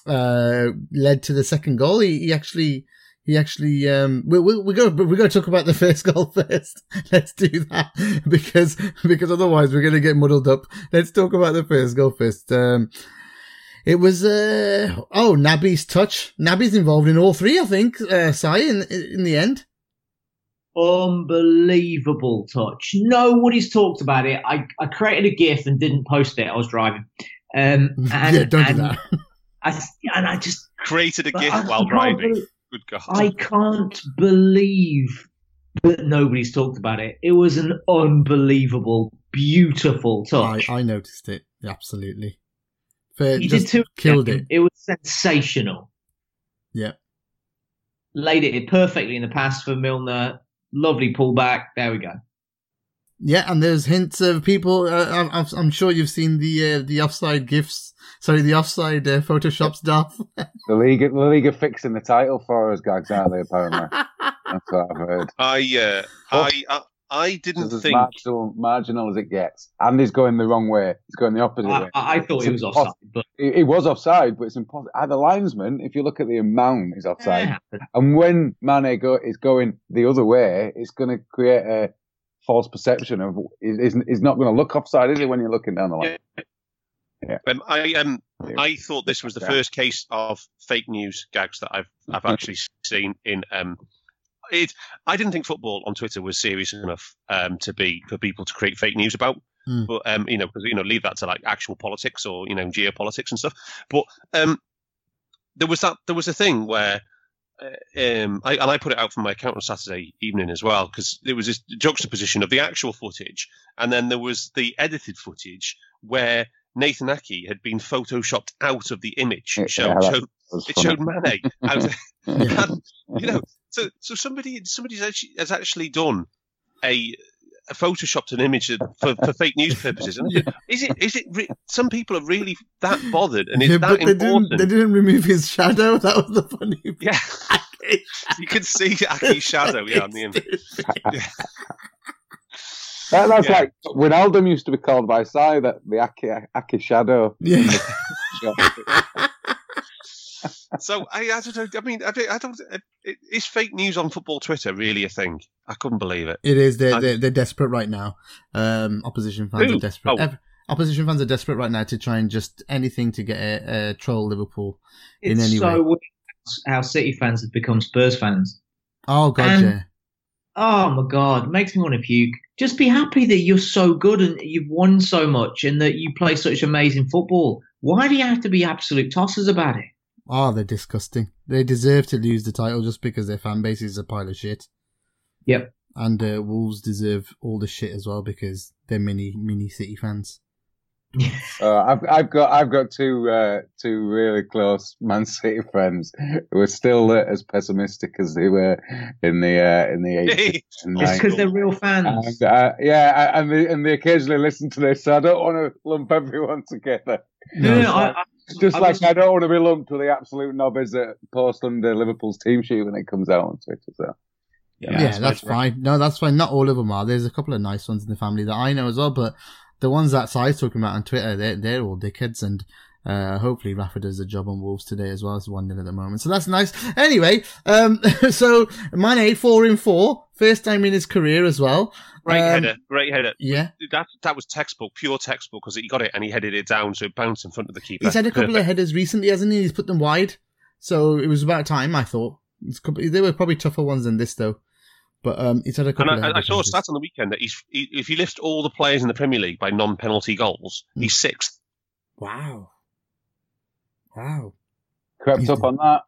Speaker 2: uh, led to the second goal. He, he actually, he actually, um, we, we, we got, we got to talk about the first goal first. Let's do that because, because otherwise we're going to get muddled up. Let's talk about the first goal first. Um, it was, uh, oh, Naby's touch. Naby's involved in all three, I think, uh, Si, in, in the end.
Speaker 5: Unbelievable touch. Nobody's talked about it. I, I created a GIF and didn't post it. I was driving. Um, and,
Speaker 2: yeah, don't do that.
Speaker 5: I, and I just
Speaker 3: Created a
Speaker 5: But
Speaker 3: GIF
Speaker 5: I
Speaker 3: while
Speaker 5: can't
Speaker 3: driving.
Speaker 5: believe-
Speaker 3: Good God.
Speaker 5: I can't believe that nobody's talked about it. It was an unbelievable, beautiful
Speaker 2: I,
Speaker 5: touch.
Speaker 2: I noticed it. Absolutely. Fair,
Speaker 5: he
Speaker 2: just
Speaker 5: did two.
Speaker 2: killed it.
Speaker 5: It was sensational.
Speaker 2: Yeah.
Speaker 5: Laid it perfectly in the pass for Milner. Lovely pullback. There we go.
Speaker 2: Yeah, and there's hints of people. Uh, I'm, I'm- I'm sure you've seen the uh, the offside gifs. Sorry, the offside uh, Photoshop stuff.
Speaker 4: The league, the league are fixing the title for us, gags, aren't they? Apparently, that's what I've heard.
Speaker 3: I, uh, I, I, I didn't
Speaker 4: It's as
Speaker 3: think.
Speaker 4: marginal, marginal as it gets. Andy's going the wrong way. He's going the opposite
Speaker 5: I,
Speaker 4: way.
Speaker 5: I I thought
Speaker 4: It's
Speaker 5: he was
Speaker 4: impossible.
Speaker 5: offside, but
Speaker 4: He, he was offside, but it's impossible. The linesman, if you look at the amount, he's offside.
Speaker 5: Yeah.
Speaker 4: And when Mane go, is going the other way, it's going to create a false perception of he's, he's not going to look offside, is he? When you're looking down the line,
Speaker 3: Um, I um,
Speaker 4: Yeah.
Speaker 3: I thought this was the
Speaker 4: Yeah.
Speaker 3: first case of fake news gags that I've I've actually seen in um. It. I didn't think football on Twitter was serious enough um, to be for people to create fake news about.
Speaker 2: Hmm.
Speaker 3: But um, you know, because you know, leave that to like actual politics or you know geopolitics and stuff. But um, there was that there was a thing where uh, um, I, and I put it out from my account on Saturday evening as well because there was this juxtaposition of the actual footage and then there was the edited footage where Nathan Aké had been photoshopped out of the image.
Speaker 4: Yeah,
Speaker 3: Show,
Speaker 4: that
Speaker 3: showed, it showed Mane. out-
Speaker 2: Yeah.
Speaker 3: and, you know, so so somebody somebody's actually has actually done a. a photoshopped an image for, for fake news purposes. And I Is it? Is it? Re- some people are really that bothered, and it's
Speaker 2: yeah,
Speaker 3: that
Speaker 2: but they
Speaker 3: important.
Speaker 2: didn't. They didn't remove his shadow. That was the funny. bit.
Speaker 3: Yeah, you could see Aké's shadow. Yeah, on the image.
Speaker 4: That, that's
Speaker 3: Yeah.
Speaker 4: like Wijnaldum used to be called by Si that the Aki, Aki shadow.
Speaker 2: Yeah.
Speaker 3: So I, I don't know. I mean, I don't. I don't it, is fake news on football Twitter really a thing? I couldn't believe it.
Speaker 2: It is. They're,
Speaker 3: I-
Speaker 2: they're, they're desperate right now. Um, opposition fans
Speaker 3: Who?
Speaker 2: are desperate.
Speaker 3: Oh.
Speaker 2: Ev- opposition fans are desperate right now to try and just anything to get a, a troll Liverpool. In
Speaker 5: It's
Speaker 2: any
Speaker 5: so
Speaker 2: way.
Speaker 5: weird how City fans have become Spurs fans.
Speaker 2: Oh god,
Speaker 5: And-
Speaker 2: yeah.
Speaker 5: Oh my god, it makes me want to puke. Just be happy that you're so good and you've won so much and that you play such amazing football. Why do you have to be absolute tossers about it?
Speaker 2: Oh, they're disgusting. They deserve to lose the title just because their fan base is a pile of shit.
Speaker 5: Yep.
Speaker 2: And uh, Wolves deserve all the shit as well because they're mini mini City fans.
Speaker 4: Uh, I've I've got I've got two uh, two really close Man City friends who are still uh, as pessimistic as they were in the uh, in the eighties
Speaker 5: It's because they're real fans.
Speaker 4: And, uh, yeah, and they, and they occasionally listen to this, so I don't want to lump everyone together.
Speaker 5: no, no, no, I, I,
Speaker 4: Just
Speaker 5: I
Speaker 4: like
Speaker 5: was-
Speaker 4: I don't want to be lumped with the absolute nobbies that post under Liverpool's team sheet when it comes out on Twitter. So
Speaker 2: Yeah,
Speaker 3: that's
Speaker 2: that's fine. No, that's fine. Not all of them are. There's a couple of nice ones in the family that I know as well, but the ones that Si's talking about on Twitter, they're, they're all dickheads and, uh, hopefully Rafa does a job on Wolves today as well. It's 1 0 at the moment. So that's nice. Anyway, um, so Mane, 4 in 4. First time in his career as well.
Speaker 3: Great
Speaker 2: Um,
Speaker 3: header, great header.
Speaker 2: Yeah.
Speaker 3: That that was textbook, pure textbook, because he got it and he headed it down, so it bounced in front of the keeper.
Speaker 2: He's had a couple of headers recently, hasn't he? He's put them wide. So it was about time, I thought. Couple, they were probably tougher ones than this, though. But um, he's had a
Speaker 3: And
Speaker 2: couple
Speaker 3: I,
Speaker 2: of
Speaker 3: I- I saw a stat on the weekend that he's he, if you lift all the players in the Premier League by non-penalty goals,
Speaker 2: Hmm.
Speaker 3: he's sixth.
Speaker 2: Wow. Wow.
Speaker 4: crept
Speaker 2: He's
Speaker 4: up
Speaker 2: the-
Speaker 4: on that.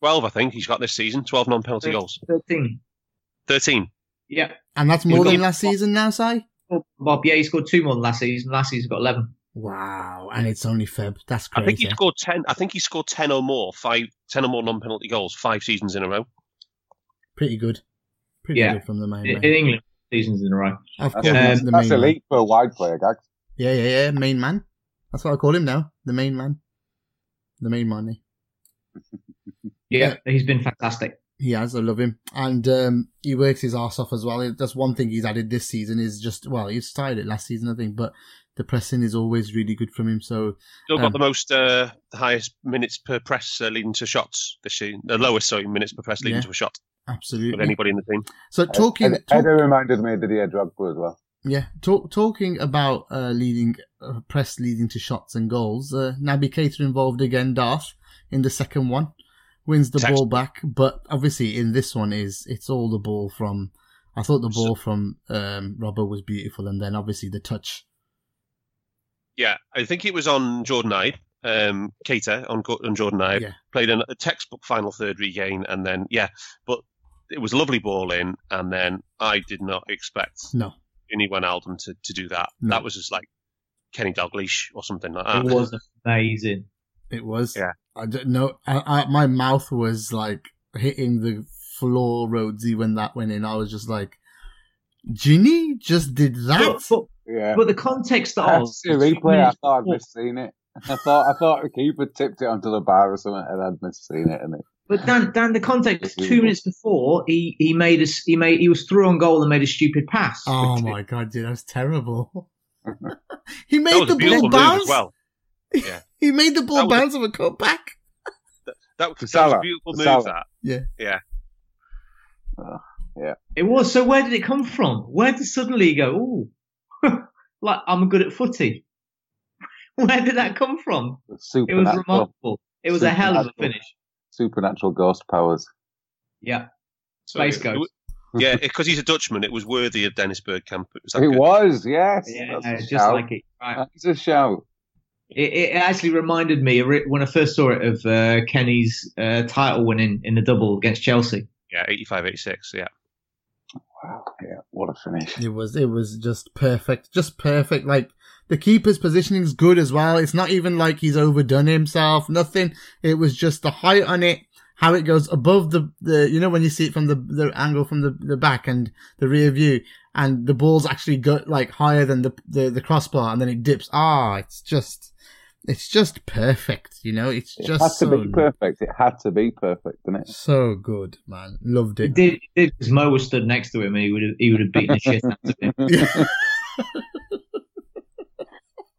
Speaker 3: Twelve, I think he's got this season. Twelve non-penalty goals.
Speaker 5: 13.
Speaker 3: Thirteen.
Speaker 5: Yeah.
Speaker 2: And that's more
Speaker 3: He's
Speaker 2: than
Speaker 3: got-
Speaker 2: last season now, Si?
Speaker 5: Bob, yeah, he scored two more than last season. Last season he got 11.
Speaker 2: Wow. And it's only Feb. That's crazy.
Speaker 3: I think he scored ten. I think he scored ten or more, five, ten or more non-penalty goals, five seasons in a row.
Speaker 2: Pretty good. Pretty
Speaker 5: Yeah.
Speaker 2: good from the main
Speaker 5: In,
Speaker 2: man.
Speaker 5: in England, seasons in a row.
Speaker 2: Of course,
Speaker 4: That's,
Speaker 2: that's
Speaker 5: Um,
Speaker 2: the
Speaker 4: that's
Speaker 2: main man.
Speaker 4: for a wide player, Gags.
Speaker 2: Yeah, yeah, yeah. Main man. That's what I call him now. The main man. the main money. eh?
Speaker 5: Yeah, he's been fantastic.
Speaker 2: He has. I love him, and um, he works his ass off as well. That's one thing he's added this season is just well, he started it last season, I think, but the pressing is always really good from him. So
Speaker 3: Still got
Speaker 2: Um,
Speaker 3: the most, uh, the highest minutes per press uh, leading to shots this season. The lowest, sorry, minutes per press leading
Speaker 2: Yeah.
Speaker 3: to a shot of
Speaker 2: absolutely.
Speaker 3: anybody in the team.
Speaker 2: So talking,
Speaker 4: Ed,
Speaker 2: talk-
Speaker 4: reminded me that he had Drogba as well.
Speaker 2: yeah, talk, talking about uh, leading uh, press leading to shots and goals. Uh, Naby Keita involved again, Darth in the second one, wins the
Speaker 3: Text-
Speaker 2: ball back, but obviously in this one is it's all the ball from. I thought the ball from um, Robert was beautiful, and then obviously the touch.
Speaker 3: Yeah, I think it was on Jordan Ibe, um, Keita on, on Jordan Ibe.
Speaker 2: Yeah.
Speaker 3: Played in a textbook final third regain, and then yeah, but it was a lovely ball in, and then I did not expect
Speaker 2: No,
Speaker 3: Gini Wijnaldum to, to do that.
Speaker 2: No.
Speaker 3: That was just like Kenny Dalglish or something like that.
Speaker 5: It was amazing.
Speaker 2: it was.
Speaker 3: Yeah.
Speaker 2: I don't know. I, I, my mouth was like hitting the floor, Rhodesy, when that went in. I was just like, Gini just did that.
Speaker 5: But, but,
Speaker 4: Yeah.
Speaker 5: but the context
Speaker 4: I
Speaker 5: of
Speaker 4: see a replay. I thought I'd misseen it. I thought I thought the keeper tipped it onto the bar or something, and I'd misseen it. And it,
Speaker 5: But Dan, Dan, the context. Two minutes before, he he made us. He made he was through on goal and made a stupid pass.
Speaker 2: Oh my god, dude, that was terrible. he made the
Speaker 3: a
Speaker 2: ball bounce.
Speaker 3: as well.
Speaker 2: He made the ball
Speaker 3: That was a-
Speaker 2: bounce of a cutback.
Speaker 3: That, that was a beautiful
Speaker 4: For
Speaker 3: move.
Speaker 4: Salah.
Speaker 3: That
Speaker 2: Yeah.
Speaker 3: yeah. Yeah.
Speaker 5: It was. So where did it come from? Where did suddenly go? Oh, like I'm good at footy. Where did that come from? It was
Speaker 4: supernatural,
Speaker 5: remarkable. It was a hell of a finish.
Speaker 4: Supernatural ghost powers.
Speaker 5: Yeah, Space
Speaker 3: it-
Speaker 5: Ghost.
Speaker 3: yeah, because he's a Dutchman, it was worthy of Dennis Bergkamp. It was
Speaker 4: It
Speaker 3: good.
Speaker 4: was, yes.
Speaker 5: Yeah, just
Speaker 4: shout.
Speaker 5: like it. Right.
Speaker 4: That's a shout.
Speaker 5: It, it actually reminded me when I first saw it of uh, Kenny's uh, title winning in the double against Chelsea.
Speaker 3: Yeah, 85, 86, yeah.
Speaker 4: Wow, yeah, what a finish.
Speaker 2: It was it was just perfect, just perfect. Like the keeper's positioning is good as well. It's not even like he's overdone himself. Nothing. It was just the height on it, how it goes above the the you know when you see it from the the angle from the the back and the rear view, and the ball's actually go like higher than the the, the crossbar, and then it dips. Ah, it's just it's just perfect. You know, it's
Speaker 4: It
Speaker 2: just
Speaker 4: had to be perfect. It had to be perfect, didn't it?
Speaker 2: so good, man. Loved
Speaker 5: It
Speaker 2: it.
Speaker 5: did because Mo was stood next to him and he would have he would have beaten the shit out of him.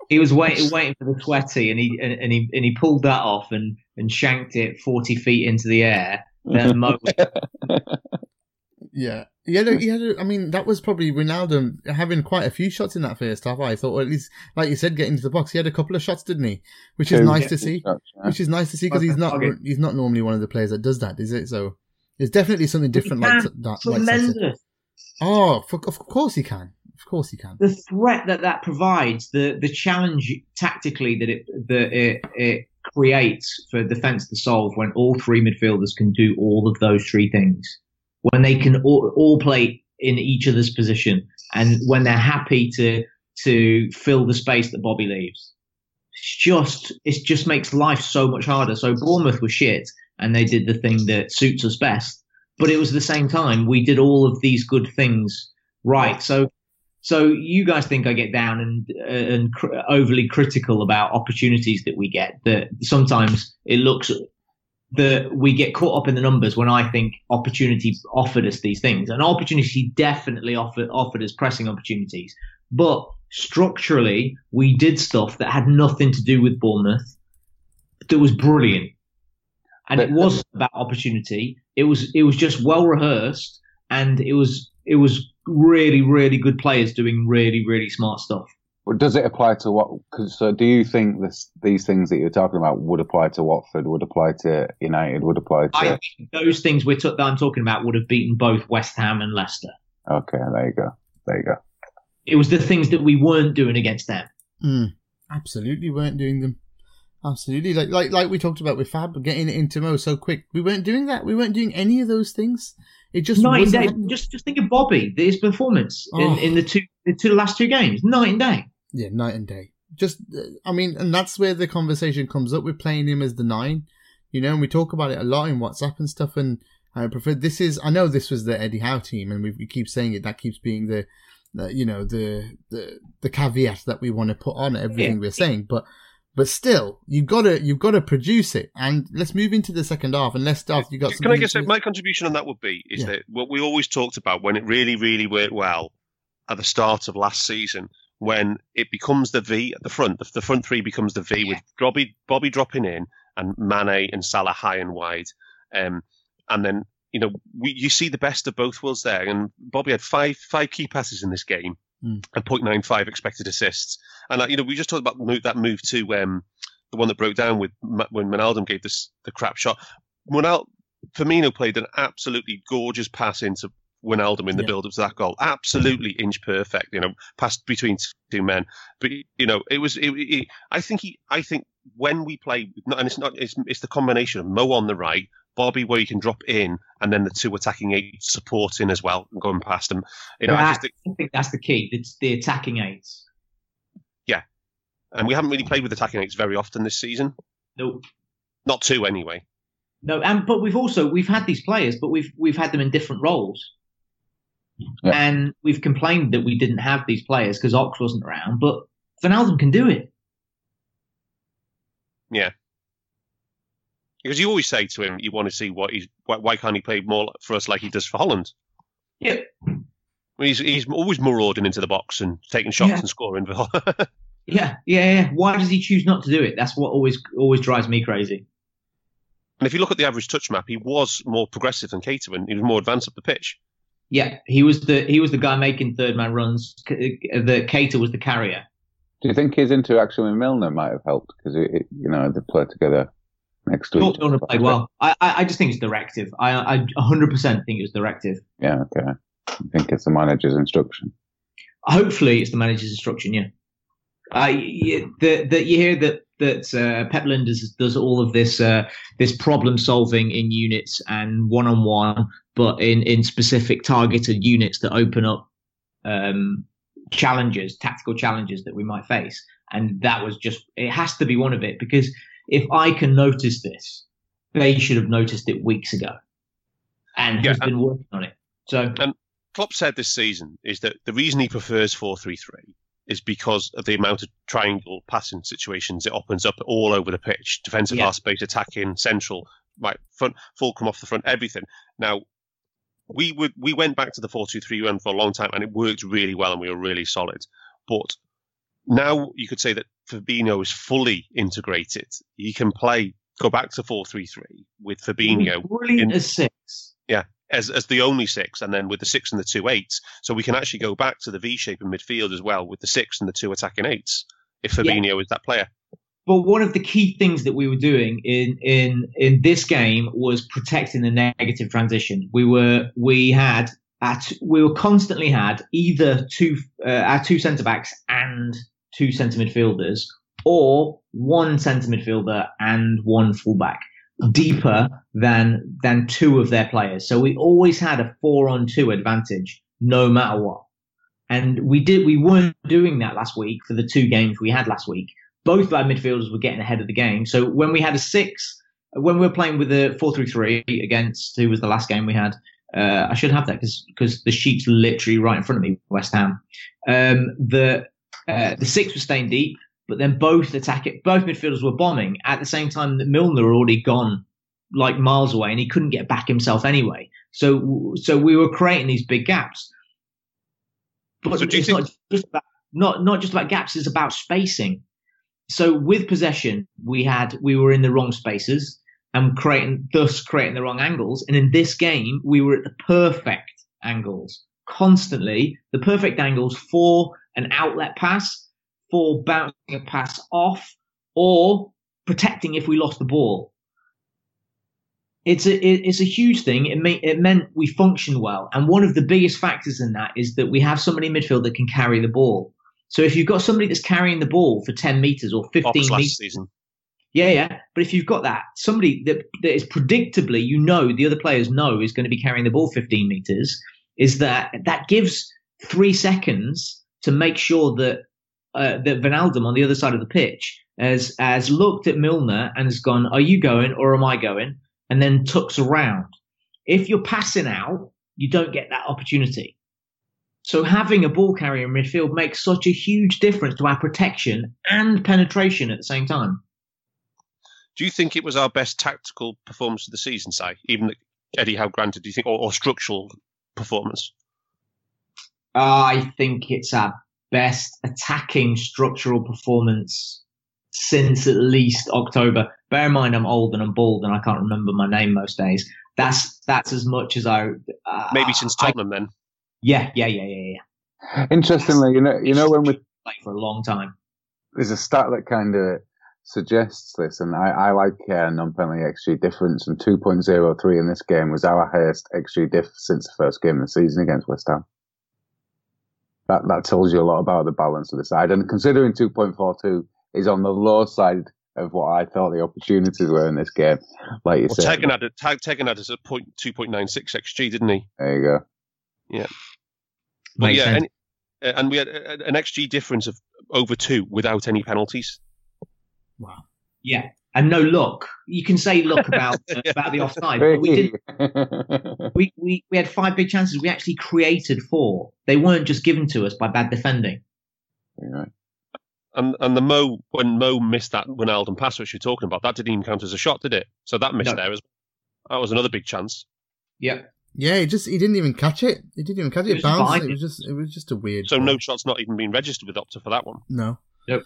Speaker 5: He was waiting waiting for the sweaty and he and, and he and he pulled that off and and shanked it forty feet into the air. Then Mo was
Speaker 2: Yeah, he had. A, he had. A, I mean, that was probably Ronaldo having quite a few shots in that first half. I thought, or at least, like you said, getting to the box. He had a couple of shots, didn't he? Which is
Speaker 4: Two.
Speaker 2: nice to see.
Speaker 4: Yeah.
Speaker 2: Which is nice to see because he's not.
Speaker 5: Okay.
Speaker 2: He's not normally one of the players that does that, is it? So it's definitely something different. Like
Speaker 5: can.
Speaker 2: that. Like oh, for, of course he can. Of course he can.
Speaker 5: the threat that that provides, the the challenge tactically that it that it, it creates for defence to solve when all three midfielders can do all of those three things, when they can all, all play in each other's position, and when they're happy to to fill the space that Bobby leaves. It's just it just makes life so much harder. So Bournemouth were shit, and they did the thing that suits us best. But it was the same time we did all of these good things right. So so you guys think I get down and uh, and cr- overly critical about opportunities that we get. That sometimes it looks that we get caught up in the numbers when I think opportunity offered us these things. And opportunity definitely offered offered us pressing opportunities, but structurally we did stuff that had nothing to do with Bournemouth. That was brilliant, and it wasn't about opportunity. It was it was just well rehearsed, and it was it was really really good players doing really really smart stuff.
Speaker 4: Well, does it apply to what? Cause, so, do you think this, these things that you're talking about would apply to Watford? Would apply to United? Would apply to?
Speaker 5: I think those things we're t- that I'm talking about would have beaten both West Ham and Leicester.
Speaker 4: Okay, there you go. There you go.
Speaker 5: It was the things that we weren't doing against them.
Speaker 2: Mm, absolutely weren't doing them. Absolutely, like like like we talked about with Fab getting it into Mo so quick. We weren't doing that. We weren't doing any of those things. It just
Speaker 5: night and day. Just just think of Bobby, his performance
Speaker 2: Oh.
Speaker 5: in, in the two the two last two games, night and day.
Speaker 2: Yeah, night and day. Just, uh, I mean, and that's where the conversation comes up with playing him as the nine, you know, and we talk about it a lot in WhatsApp and stuff. And I prefer this is, I know this was the Eddie Howe team, and we, we keep saying it. That keeps being the, the you know, the the the caveat that we want to put on everything
Speaker 5: Yeah.
Speaker 2: we're saying. But But still, you've got to you've got to produce it. And let's move into the second half. And let's start. You got.
Speaker 3: Can I guess my contribution on that would be is
Speaker 2: Yeah.
Speaker 3: that what we always talked about when it really, really worked well at the start of last season, when it becomes the V at the front, the, the front three becomes the V with Bobby Bobby dropping in and Mane and Salah high and wide, um, and then you know we, you see the best of both worlds there. And Bobby had five five key passes in this game
Speaker 2: Mm.
Speaker 3: and 0.95 expected assists. And uh, you know we just talked about move, that move to um, the one that broke down with when Ronaldo gave this the crap shot. Ronaldo, Firmino played an absolutely gorgeous pass into Wijnaldum in the
Speaker 2: Yeah.
Speaker 3: build up to that goal. Absolutely inch perfect, you know, passed between two men. But you know, it was. It, it, I think he. I think when we play, and it's not. It's, it's the combination of Mo on the right, Bobby where you can drop in, and then the two attacking eight supporting as well and going past them. You know, I just think,
Speaker 5: I think that's the key. It's the attacking eights.
Speaker 3: and we haven't really played with attacking eights very often this season.
Speaker 5: No,
Speaker 3: Not two anyway.
Speaker 5: no, and but we've also we've had these players, but we've we've had them in different roles.
Speaker 4: Yeah.
Speaker 5: And we've complained that we didn't have these players because Ox wasn't around, but Wijnaldum can do it.
Speaker 3: Because you always say to him, you want to see what he's. Why, why can't he play more for us like he does for Holland?
Speaker 5: Yeah.
Speaker 3: I mean, he's he's always marauding into the box and taking shots
Speaker 5: Yeah.
Speaker 3: and scoring.
Speaker 5: Yeah, yeah, yeah. Why does he choose not to do it? That's what always always drives me crazy.
Speaker 3: and if you look at the average touch map, he was more progressive than Caterman. He was more advanced up the pitch.
Speaker 5: Yeah, he was the he was the guy making third man runs. Uh, the Keita was the carrier.
Speaker 4: Do you think his interaction with Milner might have helped because you know they played together next each
Speaker 5: Milner
Speaker 4: other?
Speaker 5: played well. I, I just think it's directive. I I 100 percent think it was directive.
Speaker 4: Yeah, okay. I think it's the manager's instruction.
Speaker 5: Hopefully, it's the manager's instruction. Yeah. The, the, you hear that that uh, Pep Lijnders does all of this uh, this problem solving in units and one on one, but in in specific targeted units that open up um, challenges, tactical challenges that we might face. And that was just it has to be one of it because if I can notice this, they should have noticed it weeks ago, and
Speaker 3: Yeah.
Speaker 5: has been working on it. So
Speaker 3: Klopp said this season is that the reason he prefers 4-3-3 is because of the amount of triangle passing situations it opens up all over the pitch. Defensive
Speaker 5: Yeah.
Speaker 3: half space, attacking, central, right, front, full come off the front, everything. Now, we would we went back to the 4-2-3 run for a long time and it worked really well and we were really solid. But now you could say that Fabinho is fully integrated. He can play, go back to 4-3-3 with Fabinho
Speaker 5: brilliant
Speaker 3: in-
Speaker 5: as six.
Speaker 3: Yeah, as as the only six, and then with the six and the two eights, so we can actually go back to the V shape in midfield as well with the six and the two attacking eights. If
Speaker 5: Yeah.
Speaker 3: Fabinho is that player,
Speaker 5: But one of the key things that we were doing in in in this game was protecting the negative transition. We were we had at we were constantly had either two uh, our two centre backs and two centre midfielders, or one centre midfielder and one fullback deeper than than two of their players. So we always had a four on two advantage, no matter what. And we did we weren't doing that last week for the two games we had last week both our midfielders were getting ahead of the game. So when we had a six, when we were playing with a four-three-three against who was the last game we had, uh, I should have that because the sheet's literally right in front of me, West Ham. Um, the uh, the six were staying deep, but then both attack it, both midfielders were bombing at the same time that Milner had already gone like miles away and he couldn't get back himself anyway. So so we were creating these big gaps. But
Speaker 3: So
Speaker 5: it's
Speaker 3: think-
Speaker 5: not just about not not just about gaps, it's about spacing so with possession, we had we were in the wrong spaces and creating thus creating the wrong angles. And in this game, we were at the perfect angles constantly, the perfect angles for an outlet pass, for bouncing a pass off, or protecting if we lost the ball. It's a it- it's a huge thing. It may, it meant we function well, and one of the biggest factors in that is that we have somebody in midfield that can carry the ball. So if you've got somebody that's carrying the ball for 10 meters or 15
Speaker 3: last
Speaker 5: meters,
Speaker 3: season.
Speaker 5: yeah, yeah. But if you've got that, somebody that, that is predictably, you know, the other players know is going to be carrying the ball 15 meters, is that that gives three seconds to make sure that uh, that Wijnaldum on the other side of the pitch has has looked at Milner and has gone, "Are you going or am I going?" And then tucks around. If you're passing out, you don't get that opportunity. So having a ball carrier in midfield makes such a huge difference to our protection and penetration at the same time.
Speaker 3: Do you think it was our best tactical performance of the season, say, even Eddie Howe granted? Do you think, or, or structural performance?
Speaker 5: I think it's our best attacking structural performance since at least October. Bear in mind, I'm old and I'm bald and I can't remember my name most days. That's that's as much as I. Uh,
Speaker 3: Maybe since Tottenham,
Speaker 5: I,
Speaker 3: then.
Speaker 5: Yeah, yeah, yeah, yeah,
Speaker 4: yeah. Interestingly, you know, you know when we
Speaker 5: like for a long time.
Speaker 4: There's a stat that kind of suggests this, and I, I like uh, non-penalty xG difference, and 2.03 in this game was our highest xG diff since the first game of the season against West Ham. That that tells you a lot about the balance of the side, and considering 2.42 is on the low side of what I thought the opportunities were in this game. Like you
Speaker 3: well,
Speaker 4: said,
Speaker 3: Tegan had a Tegan had a point two point nine six xg, didn't he?
Speaker 4: There you go.
Speaker 3: Yeah, but yeah, and, uh, and, we had an xg difference of over two without any penalties.
Speaker 2: Wow.
Speaker 5: Yeah, and no luck. You can say luck about uh, about the offside, but we did. we, we we had five big chances. We actually created four. They weren't just given to us by bad defending.
Speaker 4: Right
Speaker 3: and and the Mo when Mo missed that when Wijnaldum pass which you're talking about, that didn't even count as a shot, did it? So that missed no. there as well. That was another big chance.
Speaker 5: Yeah.
Speaker 2: Yeah, he just he didn't even catch it. He didn't even catch it. It, it bounced. Fine. It was just it was just a weird.
Speaker 3: So no shots not even being registered with Opta for that one.
Speaker 2: No.
Speaker 5: Nope.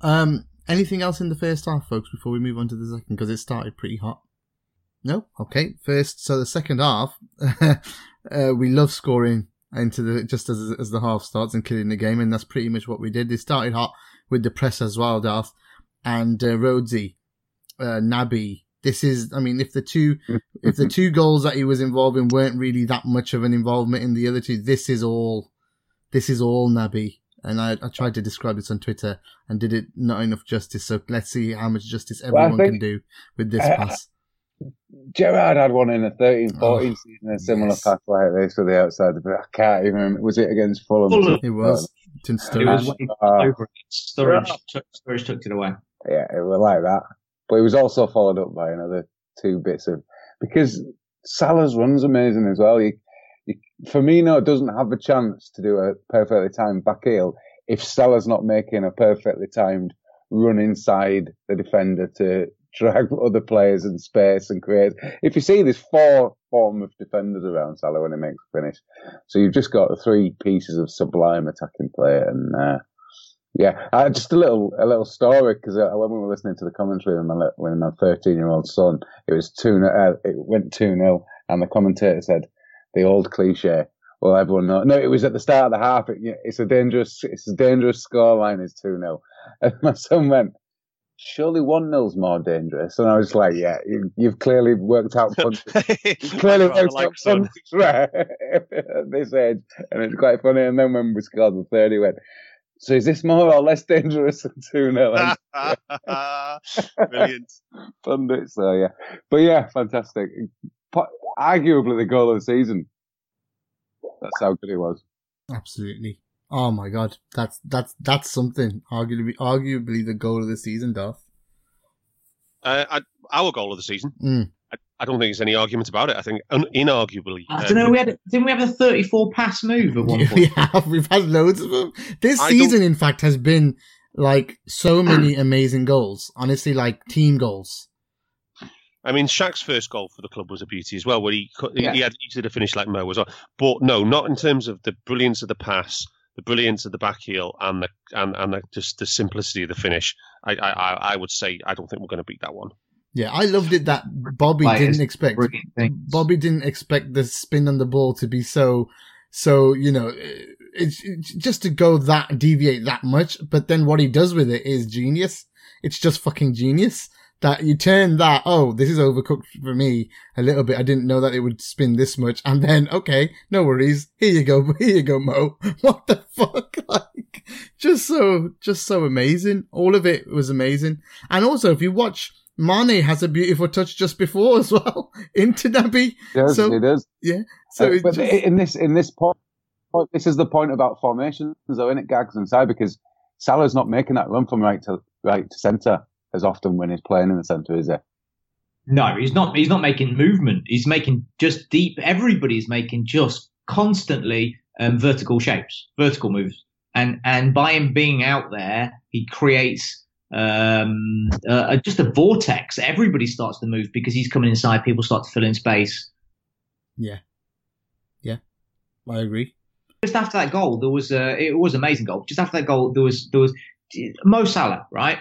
Speaker 2: Um. Anything else in the first half, folks? Before we move on to the second, because it started pretty hot. No. Okay. First, so the second half, uh, we love scoring into the just as as the half starts and killing the game, and that's pretty much what we did. They started hot with the press as well, Darth and uh, Rhodesy, uh, Naby. This is, I mean, if the two if the two goals that he was involved in weren't really that much of an involvement in the other two, this is all this is all Naby. And I, I tried to describe this on Twitter and did it not enough justice. So let's see how much justice everyone well, think, can do with this uh, pass.
Speaker 4: Gerrard had one in the 13 14 oh, season, a similar yes. pass like this for the outside, but I can't even remember. Was it against Fulham?
Speaker 2: Fulham. It was.
Speaker 5: It was uh, Sturridge, Sturridge took it away.
Speaker 4: Yeah, it was like that. But it was also followed up by another two bits of. Because Salah's run's amazing as well. You, you, Firmino doesn't have a chance to do a perfectly timed back heel if Salah's not making a perfectly timed run inside the defender to drag other players in space and create. If you see, there's four form of defenders around Salah when he makes a finish. So you've just got three pieces of sublime attacking play, and uh, yeah, uh, just a little a little story because uh, when we were listening to the commentary with my with my 13 year old son, it was two uh, it went two 0 and the commentator said the old cliche. Well, everyone knows. No, it was at the start of the half. It, it's a dangerous, it's a dangerous scoreline. Is two 0 And my son went, surely one nil's more dangerous. And I was like, yeah, you, have clearly worked out clearly worked like out punches right at this age. And it's quite funny. And then when we scored the third, he went, so is this more or less dangerous than 2 0?
Speaker 3: Brilliant.
Speaker 4: Pundit, so yeah. But yeah, fantastic. Arguably the goal of the season. That's how good it was.
Speaker 2: Absolutely. Oh my god, that's that's that's something. Arguably, arguably the goal of the season, Duff.
Speaker 3: Uh, I, our goal of the season.
Speaker 2: Mm.
Speaker 3: I, I, don't think there's any argument about it. I think un, inarguably.
Speaker 5: I don't know. we had didn't we have a 34 pass move at one point?
Speaker 2: we have. We've had loads of them. This I season, in fact, has been like so many amazing goals. Honestly, like team goals.
Speaker 3: I mean, Shaq's first goal for the club was a beauty as well, where he yeah. he had he should have finished like Mo as well. But no, not in terms of the brilliance of the pass the brilliance of the back heel and the and and the, just the simplicity of the finish. I I I would say I don't think we're going to beat that one.
Speaker 2: Yeah, I loved it that Bobby didn't expect Bobby didn't expect the spin on the ball to be so so you know it's, it's just to go that deviate that much. But then what he does with it is genius. It's just fucking genius that you turn that, oh, this is overcooked for me a little bit. I didn't know that it would spin this much. And then, okay, no worries. Here you go. Here you go, Mo. What the fuck? Like, just so, just so amazing. All of it was amazing. And also, if you watch, Mane has a beautiful touch just before as well into Naby.
Speaker 4: Yes, so, it is.
Speaker 2: Yeah. So,
Speaker 4: uh, but just... in this, in this point, this is the point about formations, though, in it, Gags inside because Salah's not making that run from right to right to centre as often when he's playing in the centre, is he?
Speaker 5: No, he's not. He's not making movement. He's making just deep. Everybody's making just constantly um, vertical shapes, vertical moves, and and by him being out there, he creates um, uh, just a vortex. Everybody starts to move because he's coming inside. People start to fill in space.
Speaker 2: Yeah, yeah, I agree.
Speaker 5: Just after that goal, there was a, it was an amazing goal. Just after that goal, there was there was Mo Salah, right?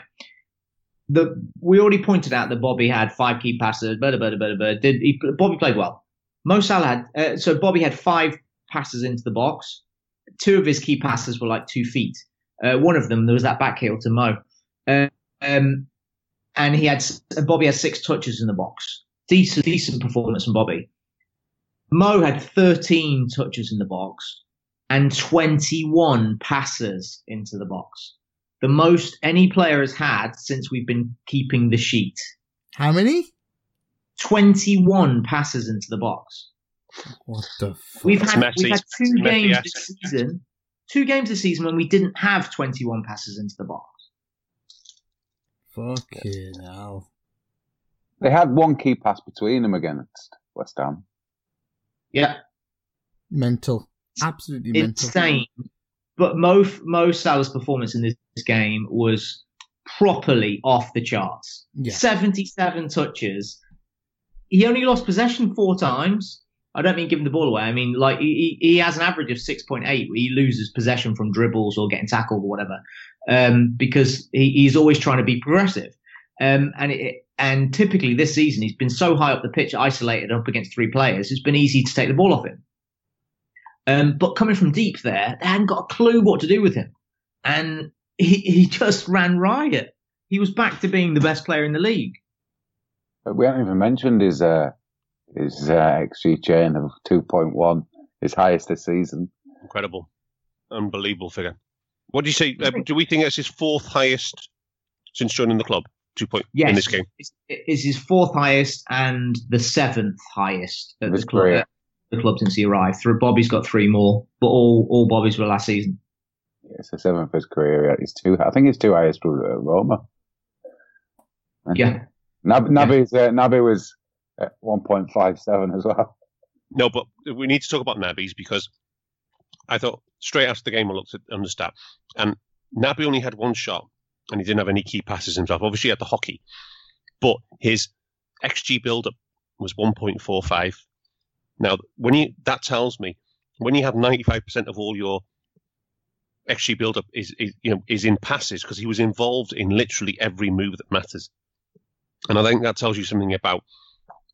Speaker 5: The we already pointed out that Bobby had five key passes. Blah, blah, blah, blah, Did he, Bobby played well? Mo Salah had uh, so Bobby had five passes into the box. Two of his key passes were like two feet. Uh, one of them there was that back heel to Mo, uh, um, and he had Bobby had six touches in the box. Decent, decent performance from Bobby. Mo had 13 touches in the box and 21 passes into the box the most any player has had since we've been keeping the sheet.
Speaker 2: How many?
Speaker 5: 21 passes into the box.
Speaker 2: What the fuck?
Speaker 5: We've had, we've had two games this season, two games this season when we didn't have 21 passes into the box.
Speaker 2: Fucking hell.
Speaker 4: They had one key pass between them against West Ham.
Speaker 5: Yeah.
Speaker 2: Mental. Absolutely
Speaker 5: Insane. mental. But Mo, Mo Salah's performance in this game was properly off the charts. Yeah. 77 touches. He only lost possession four times. I don't mean giving the ball away. I mean, like, he, he has an average of 6.8 he loses possession from dribbles or getting tackled or whatever, um, because he, he's always trying to be progressive. Um, and it, and typically this season, he's been so high up the pitch, isolated up against three players, it's been easy to take the ball off him. Um, but coming from deep there, they hadn't got a clue what to do with him. And he, he just ran riot. He was back to being the best player in the league.
Speaker 4: But we haven't even mentioned his uh, his uh, XG chain of 2.1, his highest this season.
Speaker 3: Incredible. Unbelievable figure. What do you say? Uh, do we think that's his fourth highest since joining the club? Two point yes, in this game.
Speaker 5: It's, it's his fourth highest and the seventh highest at the club, the club since he arrived. Through Bobby's got three more, but all all Bobby's were last season.
Speaker 4: Yeah, it's the seventh of his career. He's two. I think he's two highest for uh, Roma.
Speaker 5: Yeah.
Speaker 4: Nab- Naby's, yeah. Uh, Naby was at 1.57 as well.
Speaker 3: No, but we need to talk about Naby's because I thought straight after the game I looked at on the stat, and Naby only had one shot, and he didn't have any key passes himself. Obviously, he had the hockey, but his xG build-up was 1.45. Now, when you that tells me when you have 95% of all your XG build-up is, is you know is in passes because he was involved in literally every move that matters, and I think that tells you something about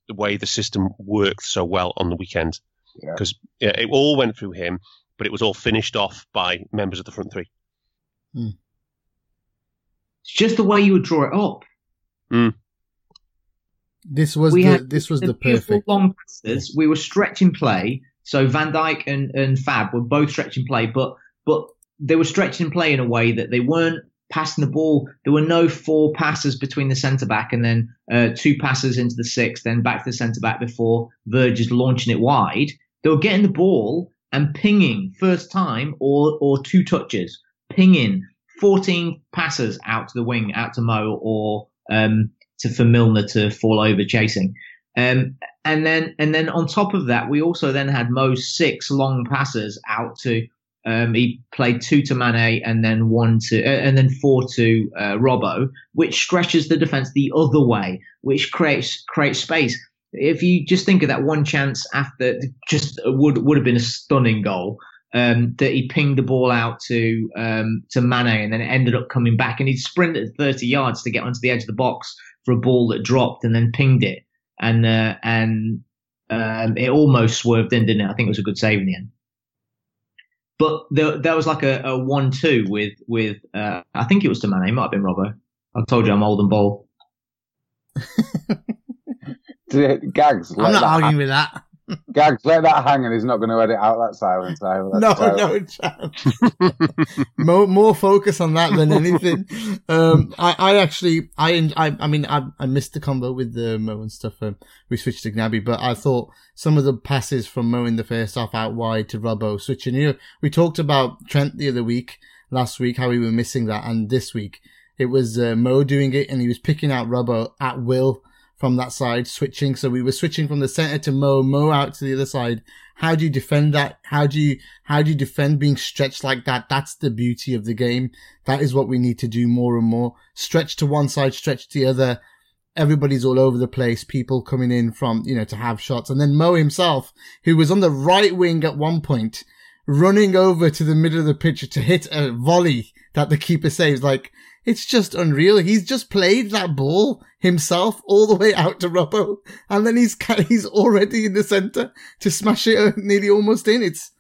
Speaker 3: the way the system worked so well on the weekend because yeah. yeah, it all went through him, but it was all finished off by members of the front three.
Speaker 5: Hmm. It's just the way you would draw it up.
Speaker 3: Mm.
Speaker 2: This was we the had, this was the, the perfect
Speaker 5: long passes. We were stretching play, so Van Dijk and, and Fab were both stretching play, but but they were stretching play in a way that they weren't passing the ball. There were no four passes between the centre back and then uh, two passes into the six, then back to the centre back before Verge is launching it wide. They were getting the ball and pinging first time or or two touches, pinging 14 passes out to the wing, out to Mo or um, to for Milner to fall over chasing. Um, and then and then on top of that, we also then had Mo's six long passes out to. Um, he played two to Mane and then one to uh, and then four to uh, Robbo, which stretches the defense the other way, which creates creates space. If you just think of that one chance after, just would would have been a stunning goal. Um, that he pinged the ball out to um, to Mane and then it ended up coming back and he'd sprinted 30 yards to get onto the edge of the box for a ball that dropped and then pinged it, and uh, and um, it almost swerved in, didn't it? I think it was a good save in the end. But there, there was like a, a one-two with with uh, I think it was to Mane, it might have been Robbo. I told you I'm old and bold.
Speaker 4: Gags.
Speaker 2: I'm not arguing with that.
Speaker 4: Gags, let that hang, and he's not going to edit out that silence.
Speaker 2: no, silence. no chance. more, more focus on that than anything. Um, I, I actually, I, I, I mean, I, I missed the combo with the Mo and stuff. Um, we switched to Gnabry, but I thought some of the passes from Mo in the first half out wide to Robbo switching. You know, we talked about Trent the other week, last week, how we were missing that, and this week it was uh, Mo doing it, and he was picking out Robbo at will from that side, switching. So we were switching from the center to Mo, Mo out to the other side. How do you defend that? How do you, how do you defend being stretched like that? That's the beauty of the game. That is what we need to do more and more. Stretch to one side, stretch to the other. Everybody's all over the place. People coming in from, you know, to have shots. And then Mo himself, who was on the right wing at one point, running over to the middle of the pitch to hit a volley that the keeper saves. Like, it's just unreal. He's just played that ball himself all the way out to Robbo, and then he's he's already in the center to smash it uh, nearly almost in. It's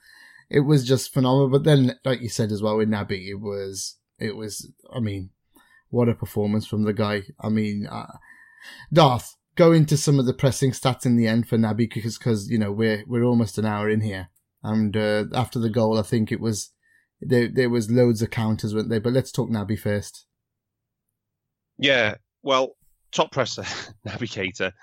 Speaker 2: it was just phenomenal. But then, like you said as well with Naby, it was it was. I mean, what a performance from the guy. I mean, uh, Darth, go into some of the pressing stats in the end for Naby because because you know we're we're almost an hour in here, and uh, after the goal, I think it was there there was loads of counters, weren't there? But let's talk Naby first.
Speaker 3: Yeah, well, top presser, Naby Keita,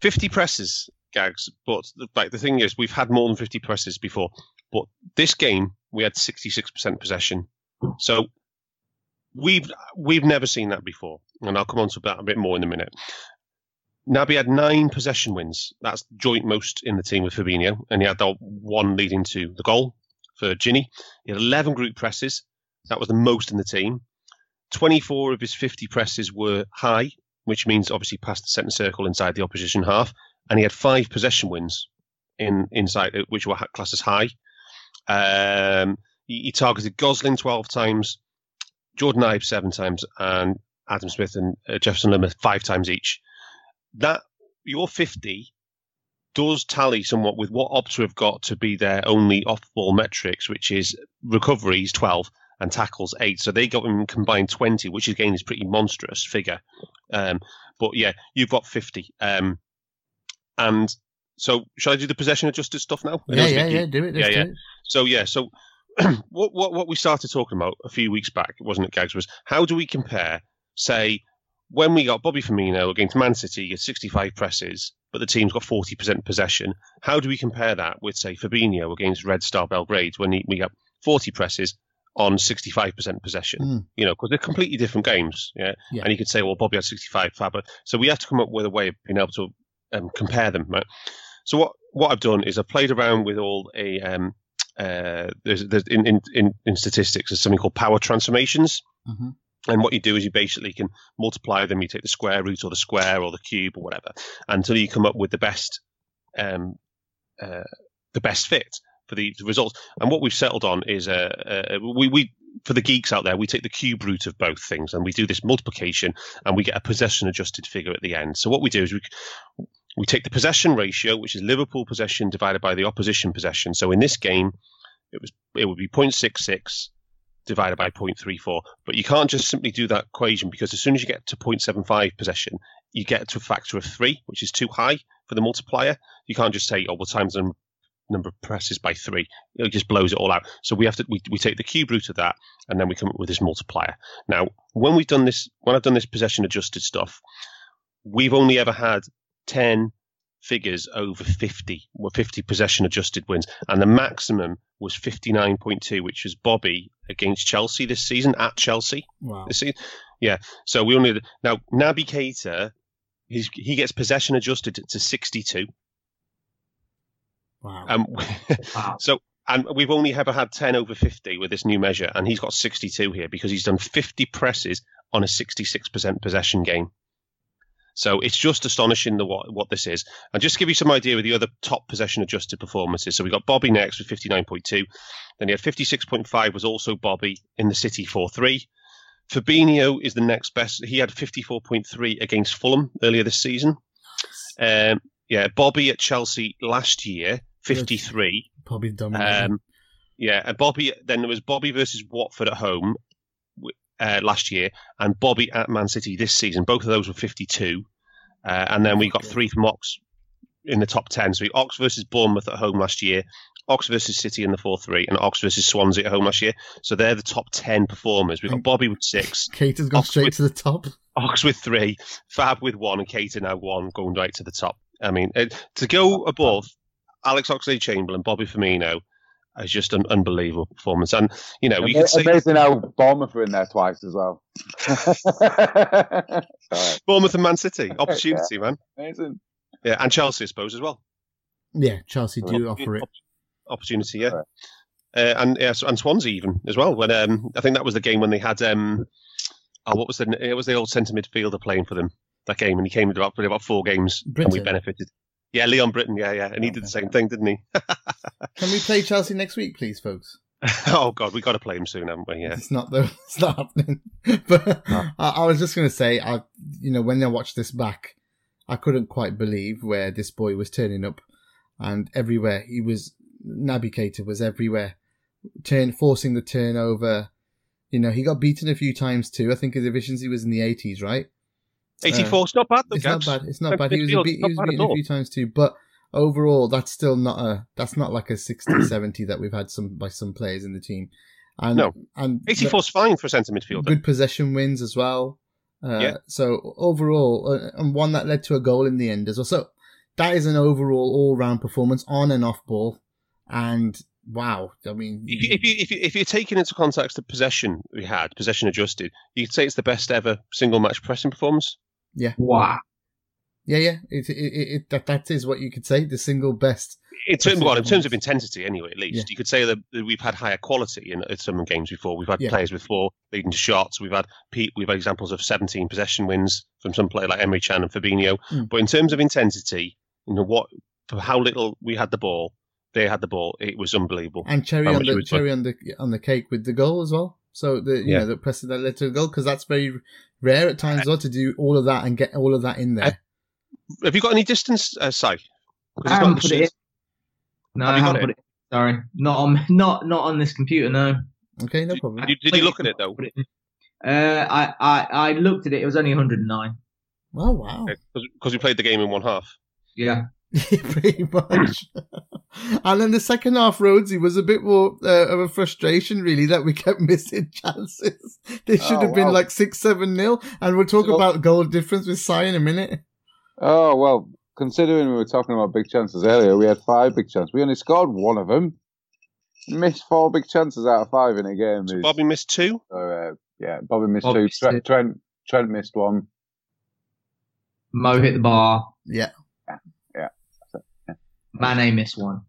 Speaker 3: 50 presses, gags. But like the thing is, we've had more than 50 presses before. But this game, we had 66% possession. So we've we've never seen that before, and I'll come on to that a bit more in a minute. Naby had nine possession wins. That's joint most in the team with Fabinho, and he had the one leading to the goal for Gini. He had 11 group presses. That was the most in the team. 24 of his 50 presses were high, which means obviously past the centre circle inside the opposition half, and he had five possession wins in inside which were classed as high. Um, he, he, targeted Gosling 12 times, Jordan Ibe seven times, and Adam Smith and uh, Jefferson Lerma five times each. That your 50 does tally somewhat with what Opta have got to be their only off-ball metrics, which is recoveries 12 and tackles eight. So they got him combined 20, which again is pretty monstrous figure. Um, but yeah, you've got 50. Um, and so shall I do the possession adjusted stuff now?
Speaker 2: Yeah, yeah, yeah, do it. yeah, yeah. It.
Speaker 3: So yeah, so what, what what we started talking about a few weeks back, wasn't it, Gags? Was how do we compare, say, when we got Bobby Firmino against Man City at 65 presses, but the team's got 40% possession? How do we compare that with, say, Fabinho against Red Star Belgrade when he, we got 40 presses on 65% possession, mm. you know, because they're completely different games. Yeah? yeah? And you could say, well, Bobby had 65, Fab. So we have to come up with a way of being able to um, compare them, right? So what, what I've done is I've played around with all a, um, uh, there's, there's in, in, in, in, statistics, there's something called power transformations. Mm-hmm. And what you do is you basically can multiply them. You take the square root or the square or the cube or whatever until you come up with the best, um, uh, the best fit for the, results. And what we've settled on is uh, uh, we, we for the geeks out there, we take the cube root of both things and we do this multiplication and we get a possession adjusted figure at the end. So what we do is we we take the possession ratio, which is Liverpool possession divided by the opposition possession. So in this game, it was it would be 0.66 divided by 0.34. But you can't just simply do that equation because as soon as you get to 0.75 possession, you get to a factor of three, which is too high for the multiplier. You can't just say, oh, well, times them number of presses by three. It just blows it all out. So we have to we, we take the cube root of that and then we come up with this multiplier. Now, when we've done this, when I've done this possession adjusted stuff, we've only ever had ten figures over 50 were 50 possession adjusted wins and the maximum was 59.2 which was bobby against chelsea this season at chelsea
Speaker 2: wow
Speaker 3: this season yeah so we only now naby keita he gets possession adjusted to 62
Speaker 2: Wow.
Speaker 3: Um, wow. So, and we've only ever had 10 over 50 with this new measure, and he's got 62 here because he's done 50 presses on a 66% possession game. So it's just astonishing the what, what this is. And just to give you some idea of the other top possession adjusted performances. So we got Bobby next with 59.2. Then he had 56.5 was also Bobby in the City 4-3. Fabinho is the next best. He had 54.3 against Fulham earlier this season. Um, yeah, Bobby at Chelsea last year 53.
Speaker 2: Probably dumb.
Speaker 3: Um, yeah, and Bobby. Then there was Bobby versus Watford at home uh, last year, and Bobby at Man City this season. Both of those were 52. Uh, and then we got three from Ox in the top 10. So we Ox versus Bournemouth at home last year, Ox versus City in the 4 3, and Ox versus Swansea at home last year. So they're the top 10 performers. We've got Bobby with six.
Speaker 2: Keita has gone Ox straight with, to the top.
Speaker 3: Ox with three, Fab with one, and Keita now one, going right to the top. I mean, uh, to go above Alex Oxlade Chamberlain, Bobby Firmino, It's just an unbelievable performance, and you know we
Speaker 4: Ama-
Speaker 3: could say
Speaker 4: Amazing how Bournemouth were in there twice as well.
Speaker 3: Bournemouth and Man City opportunity, man.
Speaker 4: Amazing.
Speaker 3: Yeah, and Chelsea, I suppose, as well.
Speaker 2: Yeah, Chelsea do offer it.
Speaker 3: Opportunity, yeah. Uh, and yeah, and Swansea even as well. When um, I think that was the game when they had um, oh, what was the it was the old centre midfielder playing for them that game, and he came to about probably about four games, and we benefited. Yeah, Leon Britton, yeah, yeah, and he did the same thing, didn't he?
Speaker 2: Can we play Chelsea next week, please, folks?
Speaker 3: oh God, we got to play him soon, haven't we? Yeah.
Speaker 2: It's not though. It's not happening. but I, I was just gonna say, I you know when I watched this back, I couldn't quite believe where this boy was turning up, and everywhere he was. Naby Keita was everywhere, turn forcing the turnover. You know he got beaten a few times too. I think his efficiency was in the eighties, right?
Speaker 3: 84 is not bad, though,
Speaker 2: It's
Speaker 3: Gags.
Speaker 2: not bad. It's not bad. He was, be- he was beaten a few times too, but overall, that's still not a. That's not like a 60, 70 that we've had some by some players in the team. And
Speaker 3: No.
Speaker 2: and
Speaker 3: 84 is fine for a centre midfielder.
Speaker 2: good possession wins as well. Uh,
Speaker 3: Yeah.
Speaker 2: So overall, uh, and one that led to a goal in the end as well. So that is an overall all-round performance on and off ball. And wow, I mean,
Speaker 3: If you, if you if you if you're taking into context the possession we had, possession adjusted, you could say it's the best ever single match pressing performance.
Speaker 5: Wow.
Speaker 2: yeah, yeah, it, it, it, that that is what you could say, the single best.
Speaker 3: In terms, well, in terms of intensity, anyway, at least
Speaker 2: Yeah.
Speaker 3: you could say that we've had higher quality in, in some games before. We've had
Speaker 2: Yeah.
Speaker 3: players with four leading to shots. We've had Pete. We've had examples of 17 possession wins from some player like Emre Can and Fabinho.
Speaker 2: Mm.
Speaker 3: But in terms of intensity, you know what, for how little we had the ball, they had the ball. It was unbelievable.
Speaker 2: And cherry on the
Speaker 3: you would put-
Speaker 2: cherry on the on the cake with the goal as well. So the you
Speaker 3: Yeah.
Speaker 2: know the pressing that led to a goal because that's very rare at times though to do all of that and get all of that in there.
Speaker 3: Have you got any distance, uh, Si? 'Cause
Speaker 5: I haven't put it in. No,
Speaker 3: Have
Speaker 5: I
Speaker 3: you
Speaker 5: haven't put it. in. Sorry, not on not not on this computer. No.
Speaker 2: Okay, no problem.
Speaker 3: Did, you, did you look at it though?
Speaker 5: Put it in. Uh, I, I I looked at it. It was only 109.
Speaker 2: Oh wow.
Speaker 3: Because we played the game in one half.
Speaker 5: Yeah.
Speaker 2: pretty much. and then the second half, Rhodesy was a bit more uh, of a frustration, really, that we kept missing chances. They should
Speaker 4: Oh,
Speaker 2: have been
Speaker 4: wow.
Speaker 2: like six, seven nil, and we'll talk
Speaker 4: So-
Speaker 2: about goal difference with Cy in a minute.
Speaker 4: Oh well, considering we were talking about big chances earlier, we had five big chances. We only scored one of them. Missed four big chances out of five in a game. is-
Speaker 3: Bobby missed two.
Speaker 4: uh, yeah, Bobby missed
Speaker 5: Bobby
Speaker 4: two.
Speaker 5: missed
Speaker 4: Trent,
Speaker 5: two.
Speaker 4: Trent Trent missed one.
Speaker 5: Mo hit the bar.
Speaker 2: Yeah,
Speaker 5: Mane missed one.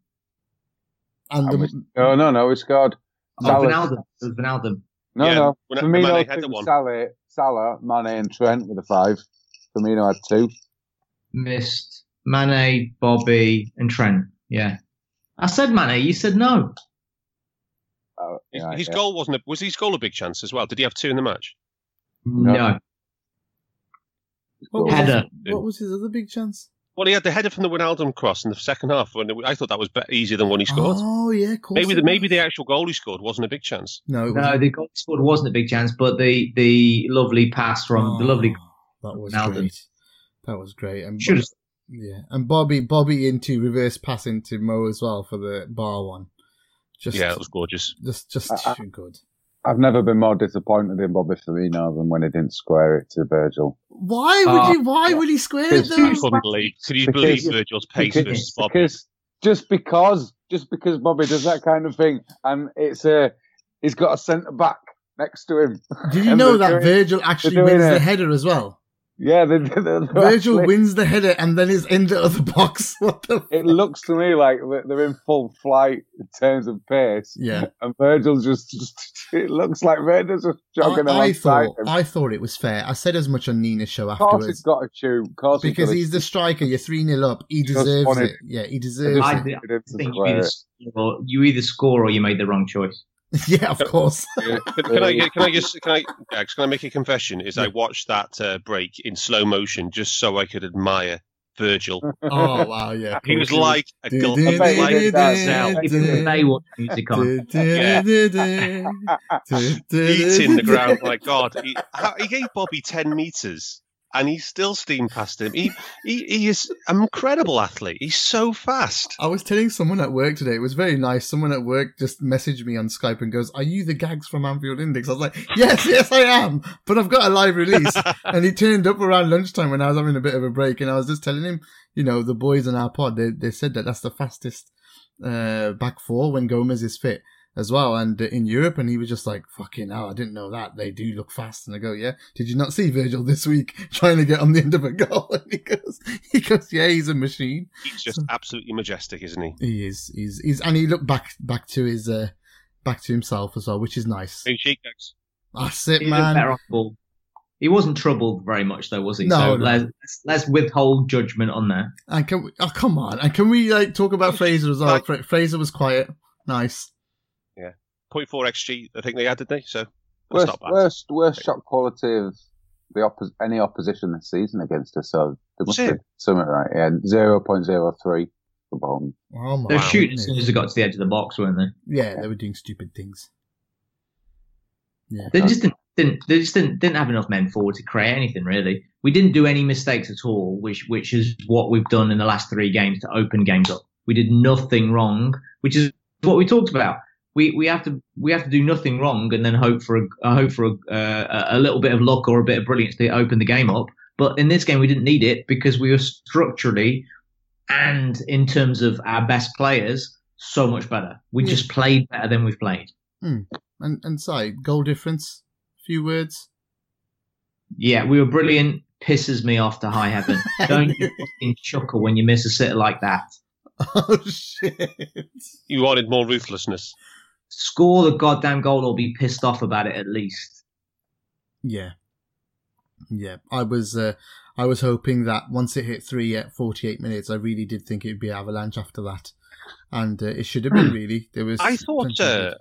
Speaker 2: and
Speaker 4: And
Speaker 2: the, oh,
Speaker 4: No, no, no. We scored.
Speaker 5: Oh,
Speaker 4: Salah-
Speaker 5: Wijnaldum. It was Wijnaldum.
Speaker 4: No,
Speaker 3: Yeah,
Speaker 4: no.
Speaker 3: when-
Speaker 4: Firmino,
Speaker 3: Mane had the one.
Speaker 4: Salah, Salah, Mane, and Trent with a five. Firmino had two.
Speaker 5: Missed Mane, Bobby, and Trent. Yeah. I said Mane. You said no.
Speaker 4: Oh,
Speaker 3: His,
Speaker 4: yeah,
Speaker 3: his
Speaker 4: yeah.
Speaker 3: goal wasn't. A, was his goal a big chance as well? Did he have two in the match?
Speaker 5: No.
Speaker 2: what, was
Speaker 5: Header.
Speaker 2: what was his other big chance?
Speaker 3: Well, he had the header from the Wijnaldum cross in the second half. When I thought that was be- easier than one he scored.
Speaker 2: Oh yeah, of course
Speaker 3: maybe the, maybe the actual goal he scored wasn't a big chance.
Speaker 2: no, it
Speaker 5: No,
Speaker 2: wasn't.
Speaker 5: the goal he scored wasn't a big chance, but the the lovely pass from the lovely
Speaker 2: Oh, that was
Speaker 5: Wijnaldum.
Speaker 2: great. That was great. And
Speaker 5: should have.
Speaker 2: yeah, and Bobby Bobby into reverse pass into Mo as well for the bar one. Just
Speaker 3: yeah, it was gorgeous.
Speaker 2: just just
Speaker 4: I- I-
Speaker 2: too good.
Speaker 4: I've never been more disappointed in Bobby Firmino than when he didn't square it to Virgil.
Speaker 2: Why would
Speaker 5: Uh,
Speaker 2: you? Why would he square it
Speaker 4: because-
Speaker 2: though?
Speaker 3: I couldn't believe. Could you
Speaker 4: Because-
Speaker 3: believe Virgil's pace
Speaker 4: because,
Speaker 3: versus Bobby?
Speaker 4: because just because just because Bobby does that kind of thing, and it's a he's got a centre back next to him.
Speaker 2: Did you know that
Speaker 4: doing-
Speaker 2: Virgil actually
Speaker 4: doing
Speaker 2: wins the header as well?
Speaker 4: Yeah, they, they, they're
Speaker 2: Virgil
Speaker 4: actually-
Speaker 2: wins the header and then is in the other box. What the?
Speaker 4: It looks to me like they're- they're in full flight in terms of pace,
Speaker 2: Yeah,
Speaker 4: and Virgil's just, just it looks like Virgil's just jogging
Speaker 2: I, I thought
Speaker 4: him.
Speaker 2: I thought it was fair. I said as much on Nina's show
Speaker 4: Of course,
Speaker 2: afterwards
Speaker 4: he's got to shoot. Course,
Speaker 2: because
Speaker 4: he's,
Speaker 2: he's the striker. You're three 0 up. He deserves
Speaker 4: wanted-
Speaker 2: it. Yeah, he deserves
Speaker 5: I
Speaker 2: it.
Speaker 5: did- I think you either, score, you either score or you made the wrong choice.
Speaker 2: yeah, of course.
Speaker 3: Can, can I? Can I just? Can I? Alex, Can I make a confession? Is I watched that uh, break in slow motion just so I could admire Virgil.
Speaker 2: oh wow, yeah.
Speaker 3: He was like a
Speaker 2: Du-
Speaker 3: gl-
Speaker 2: du-
Speaker 3: he was like
Speaker 4: du-
Speaker 3: Gazelle
Speaker 2: du-
Speaker 5: If you
Speaker 2: du-
Speaker 5: play what music on.
Speaker 3: Eating the ground. My God, he, he gave Bobby ten meters, and he still steam past him. He, he he is an incredible athlete. He's so fast.
Speaker 2: I was telling someone at work today, it was very nice. Someone at work just messaged me on Skype and goes, Are you the gags from Anfield Index? I was like, Yes, yes, I am. But I've got a live release. and he turned up around lunchtime when I was having a bit of a break. And I was just telling him, you know, the boys in our pod, they, they said that that's the fastest uh, back four when Gomez is fit as well, and uh, in Europe, and he was just like, "Fucking hell, I didn't know that they do look fast." And I go, "Yeah, did you not see Virgil this week trying to get on the end of a goal?" And he goes, "He goes, yeah, he's a machine.
Speaker 3: He's just absolutely majestic, isn't he?
Speaker 2: He is, he's, he's, and he looked back back to his uh, back to himself as well, which is nice.
Speaker 3: Hey, shake guys.
Speaker 2: That's it,
Speaker 5: He
Speaker 2: man.
Speaker 5: better off ball. He wasn't troubled very much though, was he?
Speaker 2: No,
Speaker 5: so
Speaker 2: no.
Speaker 5: Let's, let's withhold judgment on that.
Speaker 2: And can we, oh come on, and can we like talk about Fraser as well?
Speaker 3: Like-
Speaker 2: Fraser was quiet, nice.
Speaker 3: 0.4 XG, I think they had, did they? So that's
Speaker 4: Worst,
Speaker 3: not bad.
Speaker 4: worst, worst shot quality of the oppos- any opposition this season against us. So there must
Speaker 3: Is
Speaker 4: be something right. Yeah, zero point zero three for Bolton.
Speaker 2: Oh my
Speaker 5: They were
Speaker 3: Wow.
Speaker 5: shooting as soon as they got to the edge of the box, weren't they?
Speaker 2: Yeah, they were doing stupid things. Yeah,
Speaker 5: They just didn't, didn't they just didn't, didn't have enough men forward to create anything really. We didn't do any mistakes at all, which which is what we've done in the last three games to open games up. We did nothing wrong, which is what we talked about. We we have to we have to do nothing wrong and then hope for a uh, hope for a, uh, a little bit of luck or a bit of brilliance to open the game up. But in this game, we didn't need it because we were structurally and in terms of our best players so much better. We
Speaker 2: Yeah.
Speaker 5: just played better than we've played.
Speaker 2: and and sorry, goal difference. A Few words.
Speaker 5: Yeah, we were brilliant. Pisses me off to high heaven. Don't you fucking chuckle when you miss a sitter like that.
Speaker 2: Oh shit!
Speaker 3: You wanted more ruthlessness.
Speaker 5: Score the goddamn goal or be pissed off about it at least.
Speaker 2: Yeah, yeah. I was uh, I was hoping that once it hit three at forty eight minutes, I really did think it'd be Avalanche after that, and uh, it should have been really. There was.
Speaker 3: I thought uh,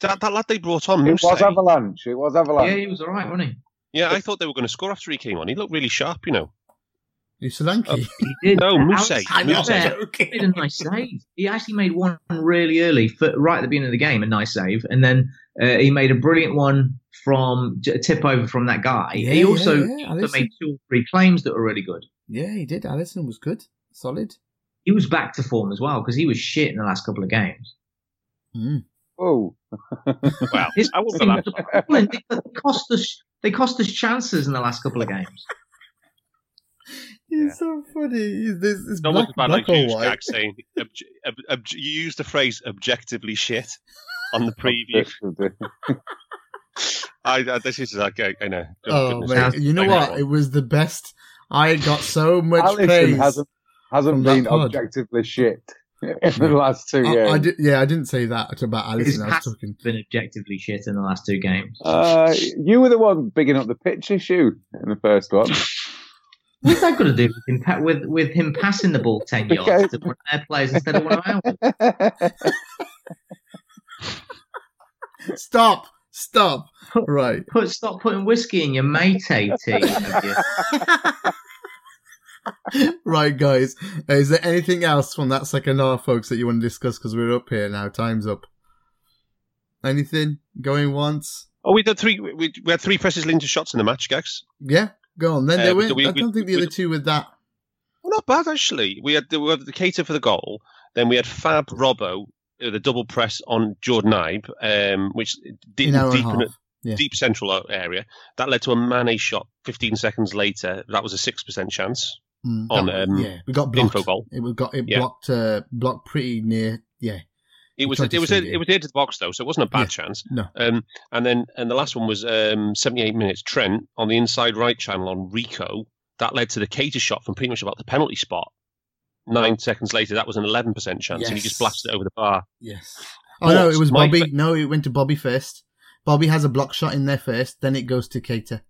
Speaker 3: that, that lad they brought on,
Speaker 4: It was
Speaker 3: Mousset,
Speaker 4: Avalanche. It was Avalanche.
Speaker 5: Yeah, he was all right, wasn't he?
Speaker 3: yeah, I thought they were going to score after he came on. He looked really sharp, you know.
Speaker 2: You Solanke.
Speaker 5: He did.
Speaker 3: No,
Speaker 5: Alex
Speaker 3: Mousset.
Speaker 2: I know.
Speaker 3: Mousset.
Speaker 5: a nice save. He actually made one really early, for, right at the beginning of the game, a nice save, and then uh, he made a brilliant one from a tip over from that guy.
Speaker 2: Yeah,
Speaker 5: he also,
Speaker 2: yeah,
Speaker 5: he also
Speaker 2: Alisson.
Speaker 5: made two or three claims that were really good.
Speaker 2: Yeah, he did. Alisson was good, solid.
Speaker 5: He was back to form as well because he was shit in the last couple of games.
Speaker 2: Mm.
Speaker 4: Oh,
Speaker 3: Well,
Speaker 5: His
Speaker 3: I wouldn't
Speaker 5: team
Speaker 3: go
Speaker 5: was
Speaker 3: that
Speaker 5: appalling. They cost us. They cost us chances in the last couple of games.
Speaker 2: He's so funny. He's this is
Speaker 3: It's
Speaker 2: black,
Speaker 3: almost about
Speaker 2: black
Speaker 3: like
Speaker 2: or
Speaker 3: you,
Speaker 2: white.
Speaker 3: Jack, saying obj- ob- ob- you used the phrase objectively shit on the preview. I, I this is like I, I know.
Speaker 2: Oh
Speaker 3: Goodness.
Speaker 2: man, you know
Speaker 3: I
Speaker 2: what? It was the best. I got so much
Speaker 4: Alisson
Speaker 2: praise.
Speaker 4: hasn't hasn't been objectively shit in the last two
Speaker 2: I,
Speaker 4: years.
Speaker 2: I did, yeah, I didn't say that about
Speaker 5: Alisson.
Speaker 2: Alisson. I was talking.
Speaker 5: been objectively shit in the last two games.
Speaker 4: Uh, you were the one bigging up the pitch issue in the first one.
Speaker 5: What's that got to do with him, with, with him passing the ball 10 yards
Speaker 4: Because-
Speaker 5: to one of their players instead of one of ours?
Speaker 2: Stop! Stop! Right.
Speaker 5: Put, stop putting whiskey in your mate tea. have you?
Speaker 2: right, guys. Uh, Is there anything else from that second half, folks, that you want to discuss? Because we're up here now. Time's up. Anything going once?
Speaker 3: Oh, we did three. We, we had three presses linked to shots in the match, Gags.
Speaker 2: Yeah, go on. Then
Speaker 3: Uh,
Speaker 2: they went.
Speaker 3: we-
Speaker 2: I don't think the
Speaker 3: we-
Speaker 2: other two with that.
Speaker 3: Well, not bad actually. We had the, we had the Keita for the goal. Then we had Fab Robbo, uh, the double press on Jordan Ibe, um, which deep,
Speaker 2: In hour and
Speaker 3: deep, in
Speaker 2: half.
Speaker 3: a,
Speaker 2: Yeah.
Speaker 3: deep central area. That led to a Mane shot. Fifteen seconds later, that was a six percent chance
Speaker 2: Mm,
Speaker 3: on
Speaker 2: that-
Speaker 3: um,
Speaker 2: yeah, we got blocked.
Speaker 3: info goal.
Speaker 2: It got it
Speaker 3: Yeah.
Speaker 2: blocked. Uh, blocked pretty near. Yeah.
Speaker 3: It was
Speaker 2: tried
Speaker 3: it was it,
Speaker 2: it.
Speaker 3: was near to the box though, so it wasn't a bad
Speaker 2: Yeah.
Speaker 3: chance.
Speaker 2: No.
Speaker 3: Um, and then and the last one was um, 78 minutes. Trent on the inside right channel on Rico. That led to the Keita shot from pretty much about the penalty spot. Nine seconds later, that was an 11% chance, and he just blasted it over the bar.
Speaker 2: Yes. Oh no, it was
Speaker 3: Mike-
Speaker 2: Bobby. No, it went to Bobby first. Bobby has a block shot in there first, then it goes to Keita.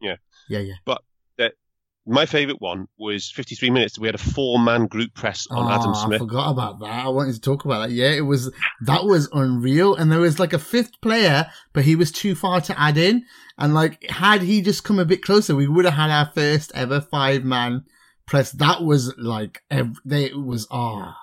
Speaker 3: Yeah.
Speaker 2: Yeah, yeah.
Speaker 3: My favourite one was 53 minutes. We had a four-man group press on Adam
Speaker 2: Oh, I forgot about that. I wanted to talk about that. Yeah, it was that was unreal. And there was like a fifth player, but he was too far to add in. And like, had he just come a bit closer, we would have had our first ever five man press. That was like, ev- they, it was ah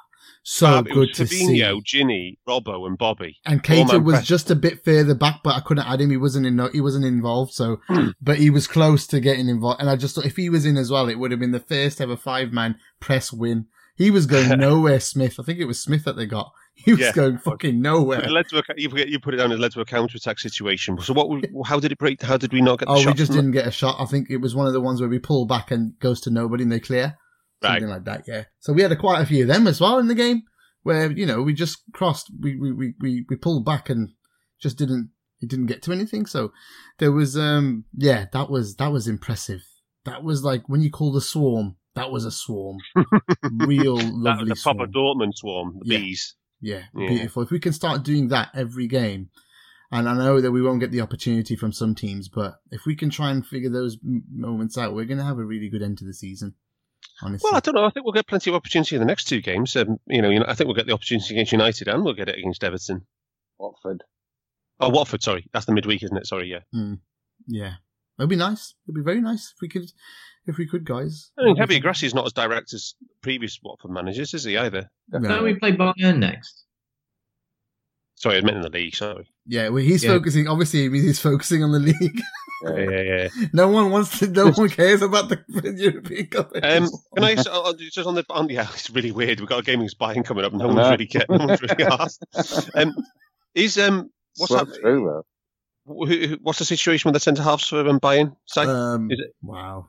Speaker 2: so
Speaker 3: Fab, it
Speaker 2: good to
Speaker 3: Fabinho,
Speaker 2: see.
Speaker 3: Gini, Robbo, and Bobby.
Speaker 2: And
Speaker 3: Keita
Speaker 2: was just a bit further back, but I couldn't add him. He wasn't in, he wasn't involved. So, hmm. but he was close to getting involved. And I just thought if he was in as well, it would have been the first ever five man press win. He was going nowhere, Smith. I think it was Smith that they got. He was
Speaker 3: Yeah.
Speaker 2: going fucking
Speaker 3: It
Speaker 2: nowhere.
Speaker 3: led to a, you, put- you put it down. It led to a counter-attack situation. So what? How did it break? How did we not get? The
Speaker 2: Oh, we just didn't get a shot. I think it was one of the ones where we pull back and goes to nobody and they clear.
Speaker 3: Right.
Speaker 2: Something like that, yeah. So we had a, quite a few of them as well in the game. where you know we just crossed, we we we we, we pulled back and just didn't it didn't get to anything. So there was um yeah that was that was impressive. That was like when you call the swarm. That was a swarm, real lovely
Speaker 3: the proper
Speaker 2: swarm.
Speaker 3: Dortmund swarm, the
Speaker 2: Yeah.
Speaker 3: bees.
Speaker 2: Yeah,
Speaker 3: Yeah.
Speaker 2: beautiful. If we can start doing that every game, and I know that we won't get the opportunity from some teams, but if we can try and figure those moments out, we're going to have a really good end to the season. Honestly,
Speaker 3: Well, I don't know. I think we'll get plenty of opportunity in the next two games. Um, you know, you know, I think we'll get the opportunity against United and we'll get it against Everton.
Speaker 4: Watford.
Speaker 3: Oh, Watford. Sorry, that's the midweek, isn't it? Sorry, yeah.
Speaker 2: yeah, it'd be nice. It'd be very nice if we could, if we could, guys.
Speaker 3: I mean, Javi Gracia is not as direct as previous Watford managers, is he either?
Speaker 2: No.
Speaker 5: Don't we play Bayern next?
Speaker 3: Sorry, I meant in the league. Sorry.
Speaker 2: Yeah, well, he's
Speaker 5: Yeah.
Speaker 2: focusing. Obviously, it means he's focusing on the league.
Speaker 3: Yeah, yeah, yeah.
Speaker 2: no one wants to. No one cares about the European Cup.
Speaker 3: Um, can I uh, just on the on, yeah, it's really weird. We've got a gaming spying coming up. No
Speaker 4: I
Speaker 3: one's
Speaker 4: know.
Speaker 3: really get, no one's really asked. Um, is um, what's
Speaker 4: Well,
Speaker 3: that?
Speaker 4: true, though.
Speaker 3: who- who- What's the situation with the centre halves for um, Bayern? Say,
Speaker 2: Um,
Speaker 3: Is it-
Speaker 2: wow,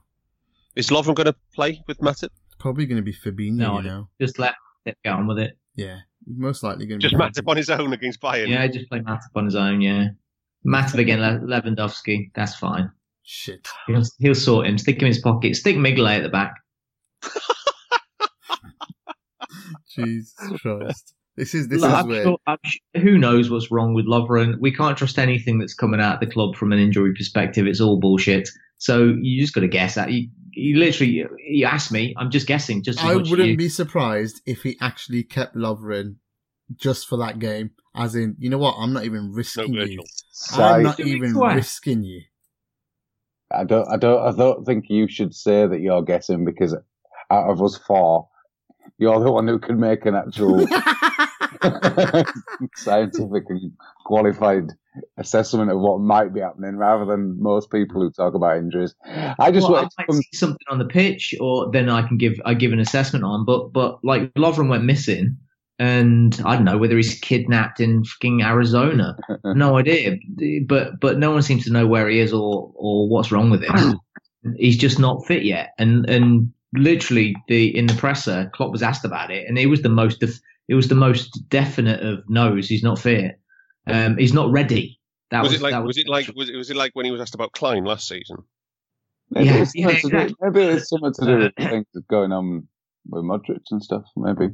Speaker 3: is Lovren going to play with Matip?
Speaker 2: probably going to be Fabinho.
Speaker 5: No,
Speaker 2: you know,
Speaker 5: Just let let get on with it.
Speaker 2: yeah, most likely going to
Speaker 3: Just
Speaker 2: be
Speaker 3: Matip on his own against Bayern.
Speaker 5: Yeah, just play Matip on his own. Yeah, Matip again, Le- Lewandowski. That's fine.
Speaker 2: Shit.
Speaker 5: He'll, he'll sort him. Stick him in his pocket. Stick Mignolet at the back.
Speaker 2: Jesus Christ. This is this
Speaker 5: Look,
Speaker 2: is
Speaker 5: I'm
Speaker 2: where
Speaker 5: sure, sure- who knows what's wrong with Lovren? We can't trust anything that's coming out of the club from an injury perspective. It's all bullshit. So you just got to guess that. You, you literally, you asked me. I'm just guessing. Just
Speaker 2: I wouldn't
Speaker 5: you.
Speaker 2: be surprised if he actually kept Lovren just for that game. As in, you know what? I'm not even
Speaker 3: No
Speaker 2: risking you.
Speaker 3: Virgil.
Speaker 2: I'm not even
Speaker 5: away.
Speaker 2: risking you.
Speaker 4: I don't, I don't, I don't think you should say that you're guessing because out of us four, you're the one who can make an actual scientific and qualified assessment of what might be happening, rather than most people who talk about injuries. I just
Speaker 5: well, I
Speaker 4: want
Speaker 5: might
Speaker 4: to
Speaker 5: see something on the pitch, or then I can give I give an assessment on. But but like Lovren went missing, and I don't know whether he's kidnapped in fucking Arizona. no idea. But but no one seems to know where he is or or what's wrong with him. he's just not fit yet. And and literally the in the presser, Klopp was asked about it, and it was the most def- it was the most definite of no's. He's not fit. Um, he's not ready. That
Speaker 3: Was
Speaker 5: was,
Speaker 3: it like
Speaker 5: that
Speaker 3: was it like was it was it like when he was asked about Klein last season?
Speaker 4: maybe,
Speaker 5: Yeah,
Speaker 4: it's
Speaker 5: yeah,
Speaker 4: something to do,
Speaker 5: exactly.
Speaker 4: maybe it's something to do with things going on with Modric and stuff. Maybe.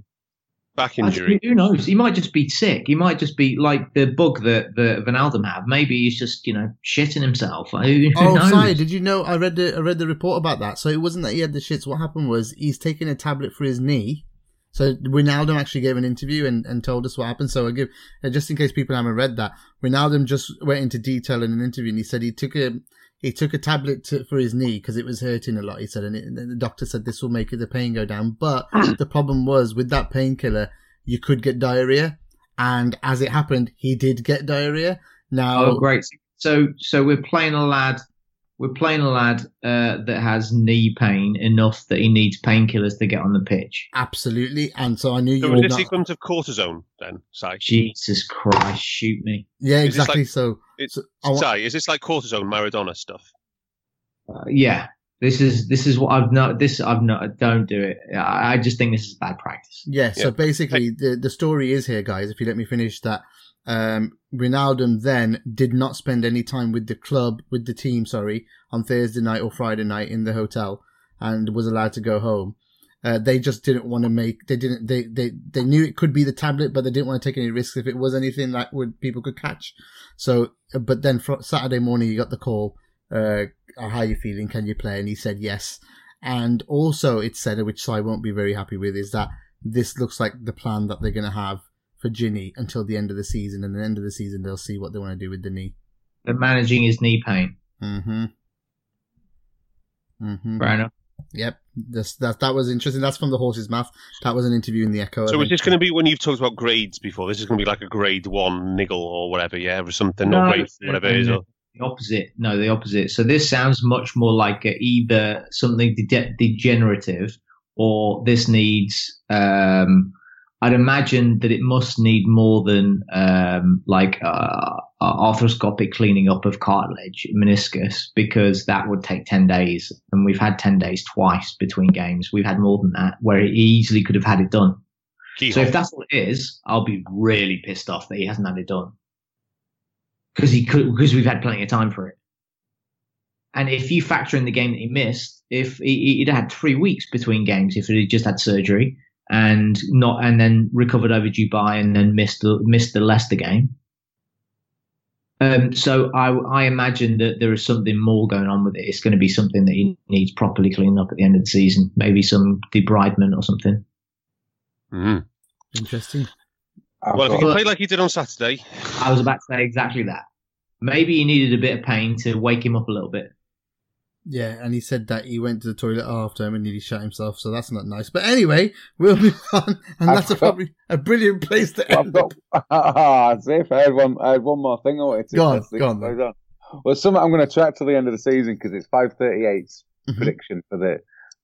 Speaker 3: Back injury.
Speaker 5: think- Who knows? He might just be sick. He might just be like the bug that the Wijnaldum have. Maybe he's just you know shitting himself. Who, who
Speaker 2: Oh,
Speaker 5: knows?
Speaker 2: sorry. Did you know? I read the I read the report about that. So it wasn't that he had the shits. What happened was he's taking a tablet for his knee. So Wijnaldum actually gave an interview and, and told us what happened. So I give uh, just in case people haven't read that. Wijnaldum just went into detail in an interview and he said he took a he took a tablet to, for his knee because it was hurting a lot. He said, and, it, and the doctor said this will make the pain go down. But the problem was with that painkiller, you could get diarrhea, and as it happened, he did get diarrhea. Now,
Speaker 5: Oh, great. So so we're playing a lad. We're playing a lad uh, that has knee pain enough that he needs painkillers to get on the pitch.
Speaker 2: Absolutely, and so I knew
Speaker 3: So
Speaker 2: you
Speaker 3: was
Speaker 2: were
Speaker 3: it
Speaker 2: not.
Speaker 3: sequence of cortisone then, Si?
Speaker 5: Jesus Christ, shoot me!
Speaker 2: Yeah,
Speaker 3: Is
Speaker 2: exactly.
Speaker 3: like-
Speaker 2: so,
Speaker 3: It's,
Speaker 2: so I wa-
Speaker 3: Si, is this like cortisone Maradona stuff?
Speaker 5: Uh, yeah, this is this is what I've not. This I've not. Don't do it. I, I just think this is bad practice.
Speaker 2: yeah, so
Speaker 3: Yeah.
Speaker 2: basically, the the story is here, guys. If you let me finish that, um, Wijnaldum then did not spend any time with the club, with the team, sorry, on Thursday night or Friday night in the hotel, and was allowed to go home. Uh, they just didn't want to make. They didn't. They, they they knew it could be the tablet, but they didn't want to take any risks if it was anything that would people could catch. So, uh, but then fr- Saturday morning, he got the call. Uh, how are you feeling? Can you play? And he said yes. And also, it said, which I won't be very happy with, is that this looks like the plan that they're going to have for Gini until the end of the season. And at the end of the season, they'll see what they want to do with the knee.
Speaker 5: They're managing his knee pain.
Speaker 2: Mm-hmm. Mm-hmm.
Speaker 5: Fair enough.
Speaker 2: Yep. This, that, that was interesting. That's from the horse's mouth. That was an interview in the Echo. I
Speaker 3: So is
Speaker 2: think.
Speaker 3: this going to be when you've talked about grades before? This is going to be like a grade one niggle or whatever, yeah, or something,
Speaker 5: No,
Speaker 3: or grade whatever it is. Or,
Speaker 5: The opposite. No, the opposite. So this sounds much more like a, either something de- degenerative or this needs. Um, I'd imagine that it must need more than um, like uh, arthroscopic cleaning up of cartilage, meniscus, because that would take ten days, and we've had ten days twice between games. We've had more than that, where he easily could have had it done. So if that's what it is, I'll be really pissed off that he hasn't had it done because he could because we've had plenty of time for it. And if you factor in the game that he missed, if he, he'd had three weeks between games, if he'd just had surgery and not and then recovered over Dubai and then missed the missed the Leicester game. Um, so I, I imagine that there is something more going on with it. It's going to be something that he needs properly cleaned up at the end of the season. Maybe some debridement or something.
Speaker 3: Mhm.
Speaker 2: Interesting.
Speaker 4: I've
Speaker 3: Well, if he
Speaker 4: got-
Speaker 3: can play like he did on Saturday,
Speaker 5: I was about to say exactly that. Maybe he needed a bit of pain to wake him up a little bit.
Speaker 2: Yeah, and he said that he went to the toilet after him and nearly shot himself, so that's not nice. But anyway, we'll move on, and that's a,
Speaker 4: got-
Speaker 2: probably a brilliant place to
Speaker 4: I've
Speaker 2: end.
Speaker 4: got, ah, if I had one, I had one more thing I wanted to
Speaker 2: Go on, go on
Speaker 4: what
Speaker 2: then.
Speaker 4: goes on. Well, some I'm going to track to the end of the season because it's 538
Speaker 2: Mhm.
Speaker 4: prediction for the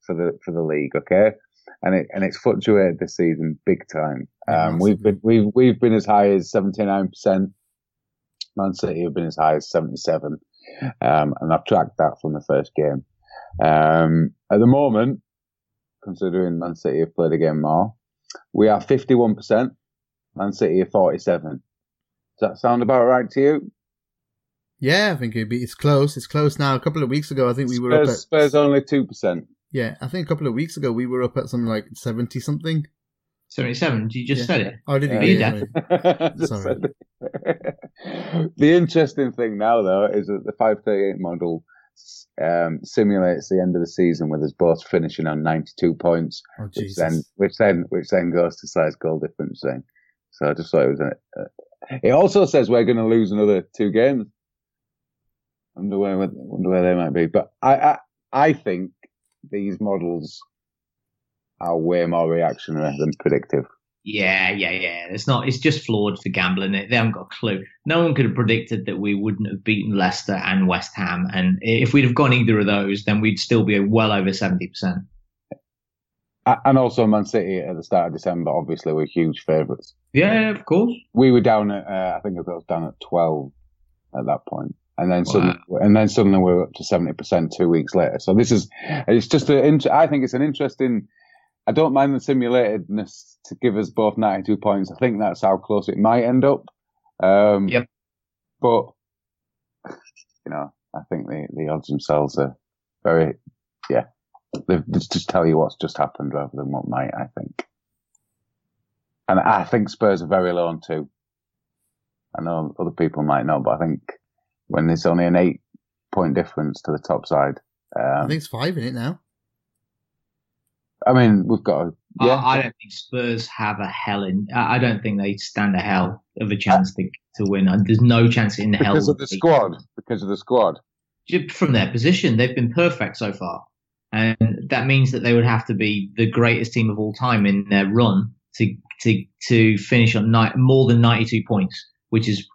Speaker 4: for the for the league, okay? And it and it's fluctuated this season big time. Um, we've been we've we've been as high as 79 percent. Man City have been as high as 77, um, and I've tracked that from the first game. Um, at the moment, considering Man City have played a game more, we are 51 percent. Man City are 47. Does that sound about right to you?
Speaker 2: Yeah, I think it'd be, it's close. It's close now. A couple of weeks ago, I think we were up at
Speaker 4: Spurs only 2%.
Speaker 2: yeah. I think a couple of weeks ago we were up at something like seventy something.
Speaker 5: 77, you just
Speaker 2: Yeah.
Speaker 5: said it.
Speaker 2: Oh, did he?
Speaker 4: Yeah,
Speaker 5: you
Speaker 2: Yeah, sorry. Sorry.
Speaker 4: the interesting thing now, though, is that the 538 model um, simulates the end of the season with us both finishing on 92 points,
Speaker 2: Oh,
Speaker 4: which then, which then, which then goes to size goal difference thing. So I just thought it was. A, uh, it also says we're going to lose another two games. Wonder where, wonder where they might be. But I, I, I think these models are way more reactionary than predictive.
Speaker 5: Yeah, yeah, yeah. It's not. It's just flawed for gambling. They haven't got a clue. No one could have predicted that we wouldn't have beaten Leicester and West Ham. And if we'd have gone either of those, then we'd still be well over seventy percent.
Speaker 4: And also Man City at the start of December, obviously, were huge favourites.
Speaker 5: Yeah, of course.
Speaker 4: We were down at, uh, I think it was down at 12 at that. And then
Speaker 5: Wow.
Speaker 4: suddenly, and then suddenly we we're up to 70% two weeks later. So this is, it's just an, I think it's an interesting, I don't mind the simulatedness to give us both 92 points. I think that's how close it might end up. Um,
Speaker 5: Yep.
Speaker 4: But, you know, I think the, the odds themselves are very, yeah, they they just tell you what's just happened rather than what might, I think. And I think Spurs are very low on two. I know other people might know, but I think when there's only an eight point difference to the top side,
Speaker 2: I
Speaker 4: um,
Speaker 2: think it's five in it now.
Speaker 4: I mean, we've got, a,
Speaker 5: I-
Speaker 4: yeah,
Speaker 5: I, don't think Spurs have a hell in. I I don't think they stand a hell of a chance to, to win. Uh, there's no chance in hell
Speaker 4: because of the squad, because of the squad.
Speaker 5: From their position, they've been perfect so far, and that means that they would have to be the greatest team of all time in their run to to to finish on ni- more than 92 points, which is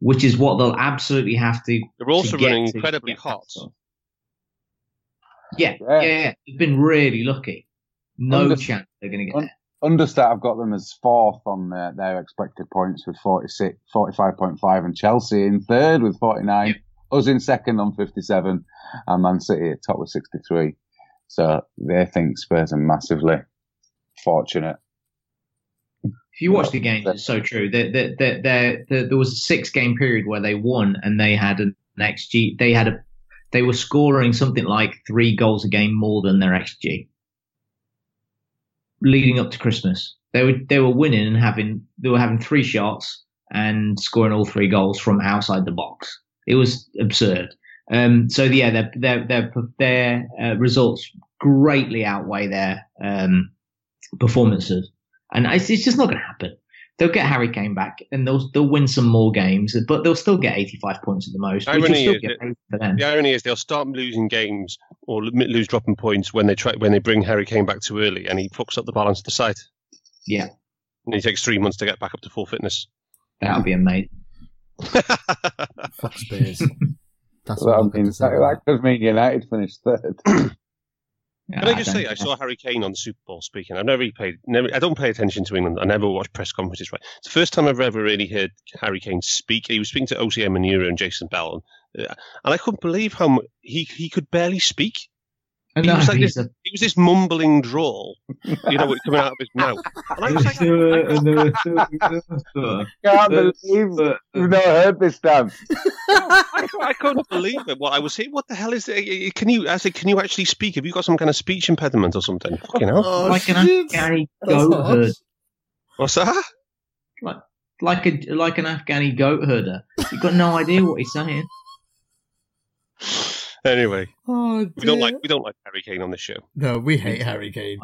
Speaker 5: which is what they'll absolutely have to.
Speaker 3: they're also
Speaker 5: to get
Speaker 3: running
Speaker 5: to
Speaker 3: incredibly hot.
Speaker 5: Yeah,
Speaker 4: Yeah.
Speaker 5: yeah, yeah. They've been really lucky. No
Speaker 4: Under-
Speaker 5: chance they're going to get
Speaker 4: un-. Understat have got them as fourth on their, their expected points with 46, 45.5 and Chelsea in third with 49. Us in second on 57 and Man City at top with 63. So they think Spurs are massively fortunate.
Speaker 5: If you watch the games, it's so true. There, there, was a six game period where they won and they had an XG. They had a, they were scoring something like three goals a game more than their XG. Leading up to Christmas, they were they were winning and having they were having three shots and scoring all three goals from outside the box. It was absurd. Um, so yeah, their their their their uh, results greatly outweigh their um, performances and it's, it's just not going to happen. They'll get Harry Kane back, and they'll they'll win some more games, but they'll still get 85 points at the most, which
Speaker 3: Irony
Speaker 5: still
Speaker 3: is
Speaker 5: get paid for them.
Speaker 3: The irony is they'll start losing games or lose dropping points when they try when they bring Harry Kane back too early and he fucks up the balance of the side.
Speaker 5: Yeah,
Speaker 3: And he takes three months to get back up to full fitness.
Speaker 5: That'll be amazing.
Speaker 2: Fuck Spurs. That's
Speaker 4: Well,
Speaker 2: what
Speaker 4: I
Speaker 2: I'm going
Speaker 4: mean,
Speaker 2: to say.
Speaker 4: that, that could mean United finished third.
Speaker 3: Can I just
Speaker 5: don't
Speaker 3: say, I saw Harry Kane on the Super Bowl speaking. I've never really paid, never, I don't pay attention to England. I never watch press conferences. Right, it's the first time I've ever really heard Harry Kane speak. He was speaking to Osi Umenyiora and Jason Bell, and, uh, and I couldn't believe how he he could barely speak.
Speaker 5: And
Speaker 3: He was like this,
Speaker 5: a-
Speaker 3: he was this mumbling drawl, you know, coming out of his mouth. And I was like, oh
Speaker 4: Can't believe you've not heard this, Dan.
Speaker 3: I, I couldn't believe it. What I was saying, what the hell is it? Can you, I said, can you actually speak? Have you got some kind of speech impediment or something? Fucking hell.
Speaker 2: Oh,
Speaker 5: like an.
Speaker 2: Oh,
Speaker 5: Afghani
Speaker 2: oh,
Speaker 5: goat
Speaker 2: harsh.
Speaker 5: herd,
Speaker 3: What's that?
Speaker 5: like a like an Afghani goat herder. You've got no idea what he's saying.
Speaker 3: Anyway,
Speaker 2: Oh,
Speaker 3: we don't like we don't like Harry Kane on this show.
Speaker 2: No, we hate Harry Kane.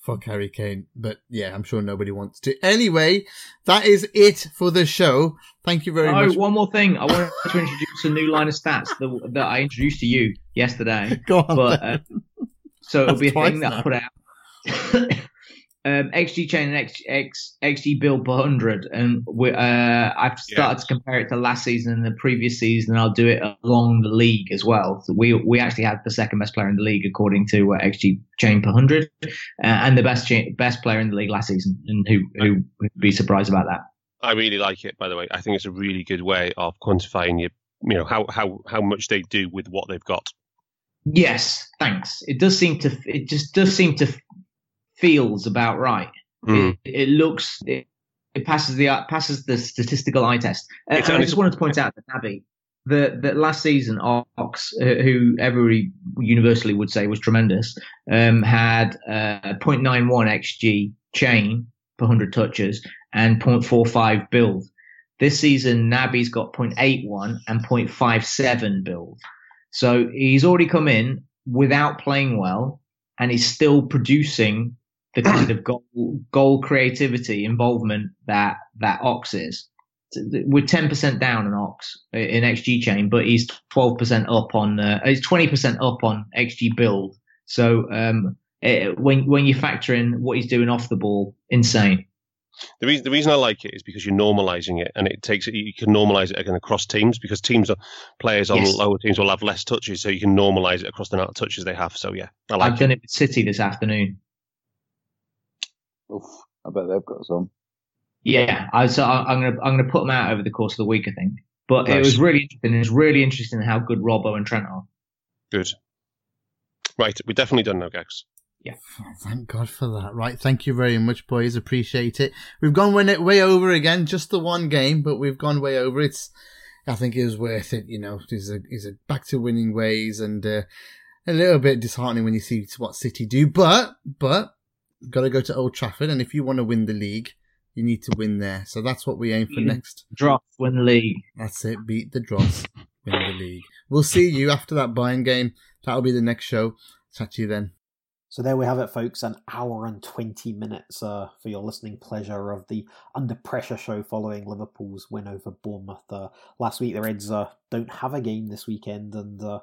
Speaker 2: Fuck Harry Kane. But yeah, I'm sure nobody wants to. Anyway, that is it for the show. Thank you very
Speaker 5: Oh,
Speaker 2: much.
Speaker 5: one more thing. I wanted to introduce a new line of stats that, that I introduced to you yesterday.
Speaker 2: Go on.
Speaker 5: But
Speaker 2: then.
Speaker 5: uh, so it'll
Speaker 2: That's
Speaker 5: be a
Speaker 2: twice
Speaker 5: thing that. I put out. Um, XG chain and X, X, XG build per 100. And we, uh, I've started to compare it to last season and the previous season, and I'll do it along the league as well. So we we actually had the second best player in the league according to uh, XG chain per 100, uh, and the best best player in the league last season. And who who would be surprised about that?
Speaker 3: I really like it. By the way, I think it's a really good way of quantifying your, you know, how how how much they do with what they've got.
Speaker 5: Yes, thanks. It does seem to. It just does seem to feels about right.
Speaker 3: Mm.
Speaker 5: It, it looks. It, it passes the passes the statistical eye test.
Speaker 3: It's
Speaker 5: and I just wanted to point out that Naby, that that last season Ox, uh, who everybody universally would say was tremendous, um, had uh, 0.91 xg chain per 100 touches and 0.45 build. This season, Naby's got 0.81 and 0.57 build. So he's already come in without playing well, and he's still producing the kind of goal, goal creativity involvement that that Ox is. We're ten percent down on Ox in XG chain, but he's twelve percent up on. Uh, he's twenty percent up on XG build. So um, it, when when you factor in what he's doing off the ball, insane.
Speaker 3: The reason the reason I like it is because you're normalising it, and it takes it. You can normalise it again across teams because teams are players on
Speaker 5: Yes.
Speaker 3: lower teams will have less touches, so you can normalise it across the amount of touches they have. So yeah, I like
Speaker 5: I've
Speaker 3: it.
Speaker 5: done it with City this afternoon.
Speaker 4: Oof, I bet they've got some.
Speaker 5: Yeah, I so I- I'm gonna I'm gonna put them out over the course of the week, I think. But it was really interesting. It was really interesting how good Robbo and Trent are.
Speaker 3: Good. Right, we're definitely done now, Gags.
Speaker 2: Oh, thank God for that. Right. Thank you very much, boys. Appreciate it. We've gone way, way over again, just the one game, but we've gone way over. It's, I think it was worth it. You know, he's a, he's a back to winning ways and, uh, a little bit disheartening when you see what City do, but, but, got to go to Old Trafford. And if you want to win the league, you need to win there. So that's what we aim for next.
Speaker 5: Drop win the league.
Speaker 2: That's it. Beat the dross, win the league. We'll see you after that Bayern game. That'll be the next show. Catch you then.
Speaker 1: So there we have it, folks. An hour and 20 minutes uh, for your listening pleasure of the Under Pressure show following Liverpool's win over Bournemouth. Uh, last week, the Reds uh, don't have a game this weekend, and uh,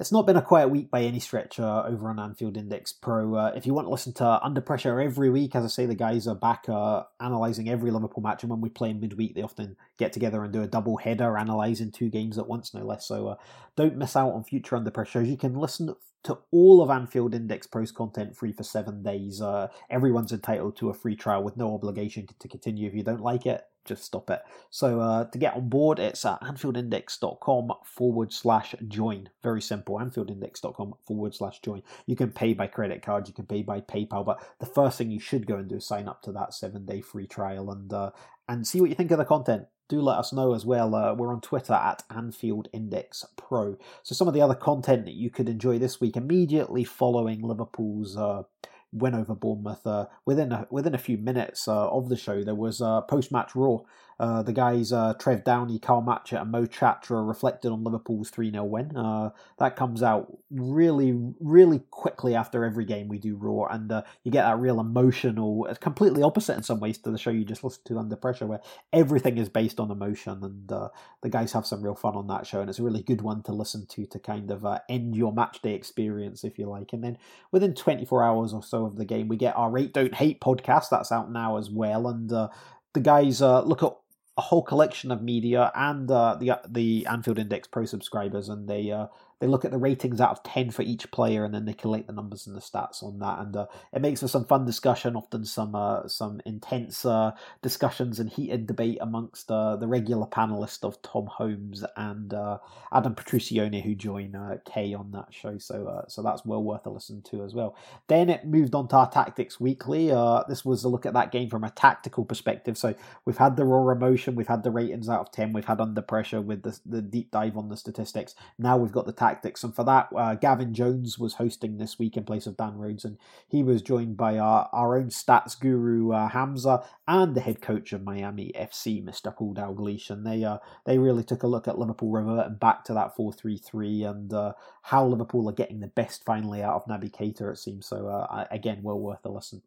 Speaker 1: it's not been a quiet week by any stretch uh, over on Anfield Index Pro. Uh, if you want to listen to Under Pressure every week, as I say, the guys are back uh, analysing every Liverpool match, and when we play midweek, they often get together and do a double header, analysing two games at once, no less. So uh, don't miss out on future Under Pressure shows. You can listen to all of Anfield Index Pro's content free for seven days. Uh, everyone's entitled to a free trial with no obligation to continue. If you don't like it, just stop it. So uh, to get on board, it's at anfieldindex.com forward slash join. Very simple. Anfieldindex.com forward slash join. You can pay by credit card, you can pay by PayPal, but the first thing you should go and do is sign up to that seven day free trial and uh, and see what you think of the content. Do let us know as well. Uh, we're on Twitter at Anfield Index Pro. So some of the other content that you could enjoy this week immediately following Liverpool's uh, win over Bournemouth. Uh, within a, within a few minutes uh, of the show, there was uh, post match Raw. Uh, the guys uh, Trev Downey, Carl Matchett, and Mo Chatra reflected on Liverpool's 3 0 win. Uh, that comes out really, really quickly after every game we do Raw, and uh, you get that real emotional, it's completely opposite in some ways to the show you just listened to Under Pressure, where everything is based on emotion, and uh, the guys have some real fun on that show, and it's a really good one to listen to to kind of uh, end your match day experience, if you like. And then within 24 hours or so of the game, we get our Rate Don't Hate podcast, that's out now as well, and uh, the guys uh, look at a whole collection of media and uh, the the Anfield Index Pro subscribers, and they uh, they look at the ratings out of 10 for each player and then they collate the numbers and the stats on that and uh, it makes for some fun discussion often some uh, some intense uh, discussions and heated debate amongst uh, the regular panelists of tom holmes and uh, adam petruccione who join uh, kay on that show. So so that's well worth a listen to as well. Then it moved on to our tactics weekly. This was a look at that game from a tactical perspective. So we've had the raw emotion we've had the ratings out of 10 we've had under pressure with the, the deep dive on the statistics. Now we've got the tactics. And for that, uh, Gavin Jones was hosting this week in place of Dan Rhodes, and he was joined by our, our own stats guru uh, Hamza and the head coach of Miami FC, Mr. Paul Dalglish. And they uh, they really took a look at Liverpool reverting back to that four three three and uh, how Liverpool are getting the best finally out of Naby Keita. It seems so. Uh, again, well worth a listen.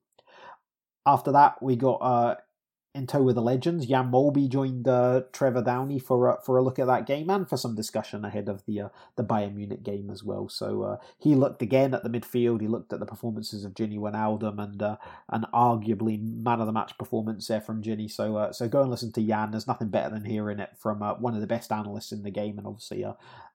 Speaker 1: After that, we got uh, in tow with the legends. Jan Molby joined uh, Trevor Downey for a, for a look at that game and for some discussion ahead of the uh, the Bayern Munich game as well. So uh, he looked again at the midfield. He looked at the performances of Gini Wijnaldum and uh, an arguably man of the match performance there from Gini. So uh, so go and listen to Jan. There's nothing better than hearing it from uh, one of the best analysts in the game and obviously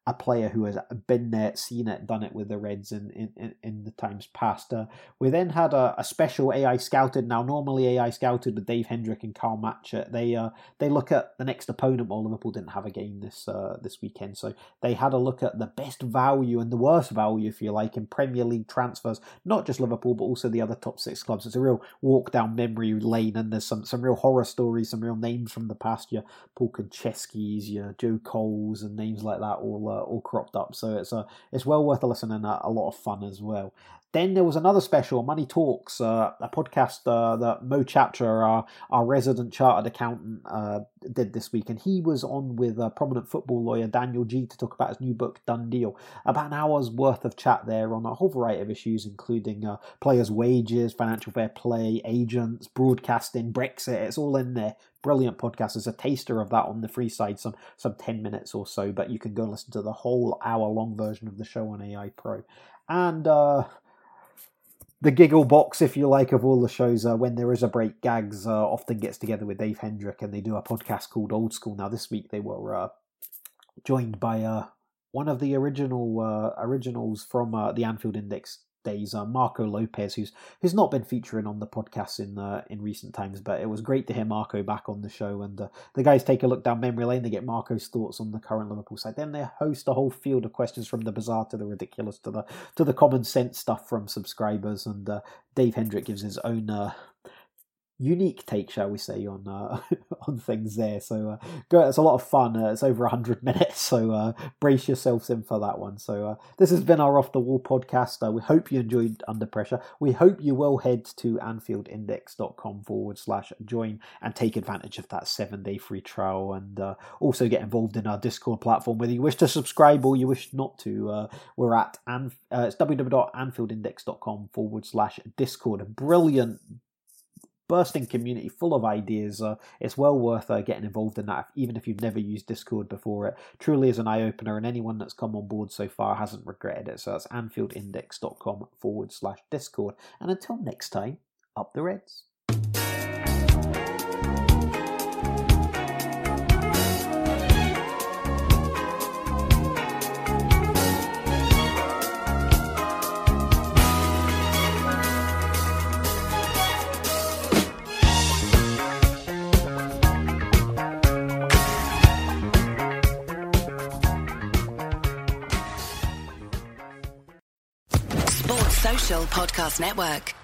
Speaker 1: a, player who has been there, seen it, done it with the Reds in in, in the times past. Uh, we then had a, a, special AI scouted. Now, normally AI scouted with Dave Hendrick and Carl Matchett. They uh, they look at the next opponent. Well, Liverpool didn't have a game this uh, this weekend, so they had a look at the best value and the worst value, if you like, in Premier League transfers. Not just Liverpool, but also the other top six clubs. It's a real walk down memory lane, and there's some some real horror stories, some real names from the past. Your Paul Konchesky's, your Joe Coles, and names like that all uh, all cropped up. So it's a it's well worth a listen and a, a lot of fun as well. Then there was another special, Money Talks, uh, a podcast uh, that Mo Chatra, our, our resident chartered accountant, uh, did this week. And he was on with a prominent football lawyer, Daniel Geey, to talk about his new book, Done Deal. About an hour's worth of chat there on a whole variety of issues, including uh, players' wages, financial fair play, agents, broadcasting, Brexit. It's all in there brilliant podcast. There's a taster of that on the free side, some some ten minutes or so, but you can go and listen to the whole hour long version of the show on AI Pro. And uh, the giggle box, if you like, of all the shows. Uh, when there is a break, Gags uh, often gets together with Dave Hendrick and they do a podcast called Old School. Now this week they were uh, joined by uh, one of the original uh, originals from uh, the Anfield Index days, uh, Marco Lopez, who's who's not been featuring on the podcast in uh, in recent times, but it was great to hear Marco back on the show. And uh, the guys take a look down memory lane. They get Marco's thoughts on the current Liverpool side. Then they host a whole field of questions from the bizarre to the ridiculous to the to the common sense stuff from subscribers. And uh, Dave Hendrick gives his own uh, unique take, shall we say, on uh, on things there. So uh, go, it's a lot of fun. Uh, it's over hundred minutes, so uh, brace yourselves in for that one. So uh, this has been our off the wall podcast. Uh, we hope you enjoyed Under Pressure. We hope you will head to AnfieldIndex.com forward slash join and take advantage of that seven day free trial, and also get involved in our Discord platform. Whether you wish to subscribe or you wish not to, we're at Anf- it's www.anfieldindex.com forward slash Discord. Brilliant bursting community full of ideas. Uh, it's well worth uh, getting involved in that, even if you've never used Discord before. It truly is an eye opener, and anyone that's come on board so far hasn't regretted it. So that's AnfieldIndex.com forward slash Discord. And until next time, up the Reds.
Speaker 6: Podcast Network.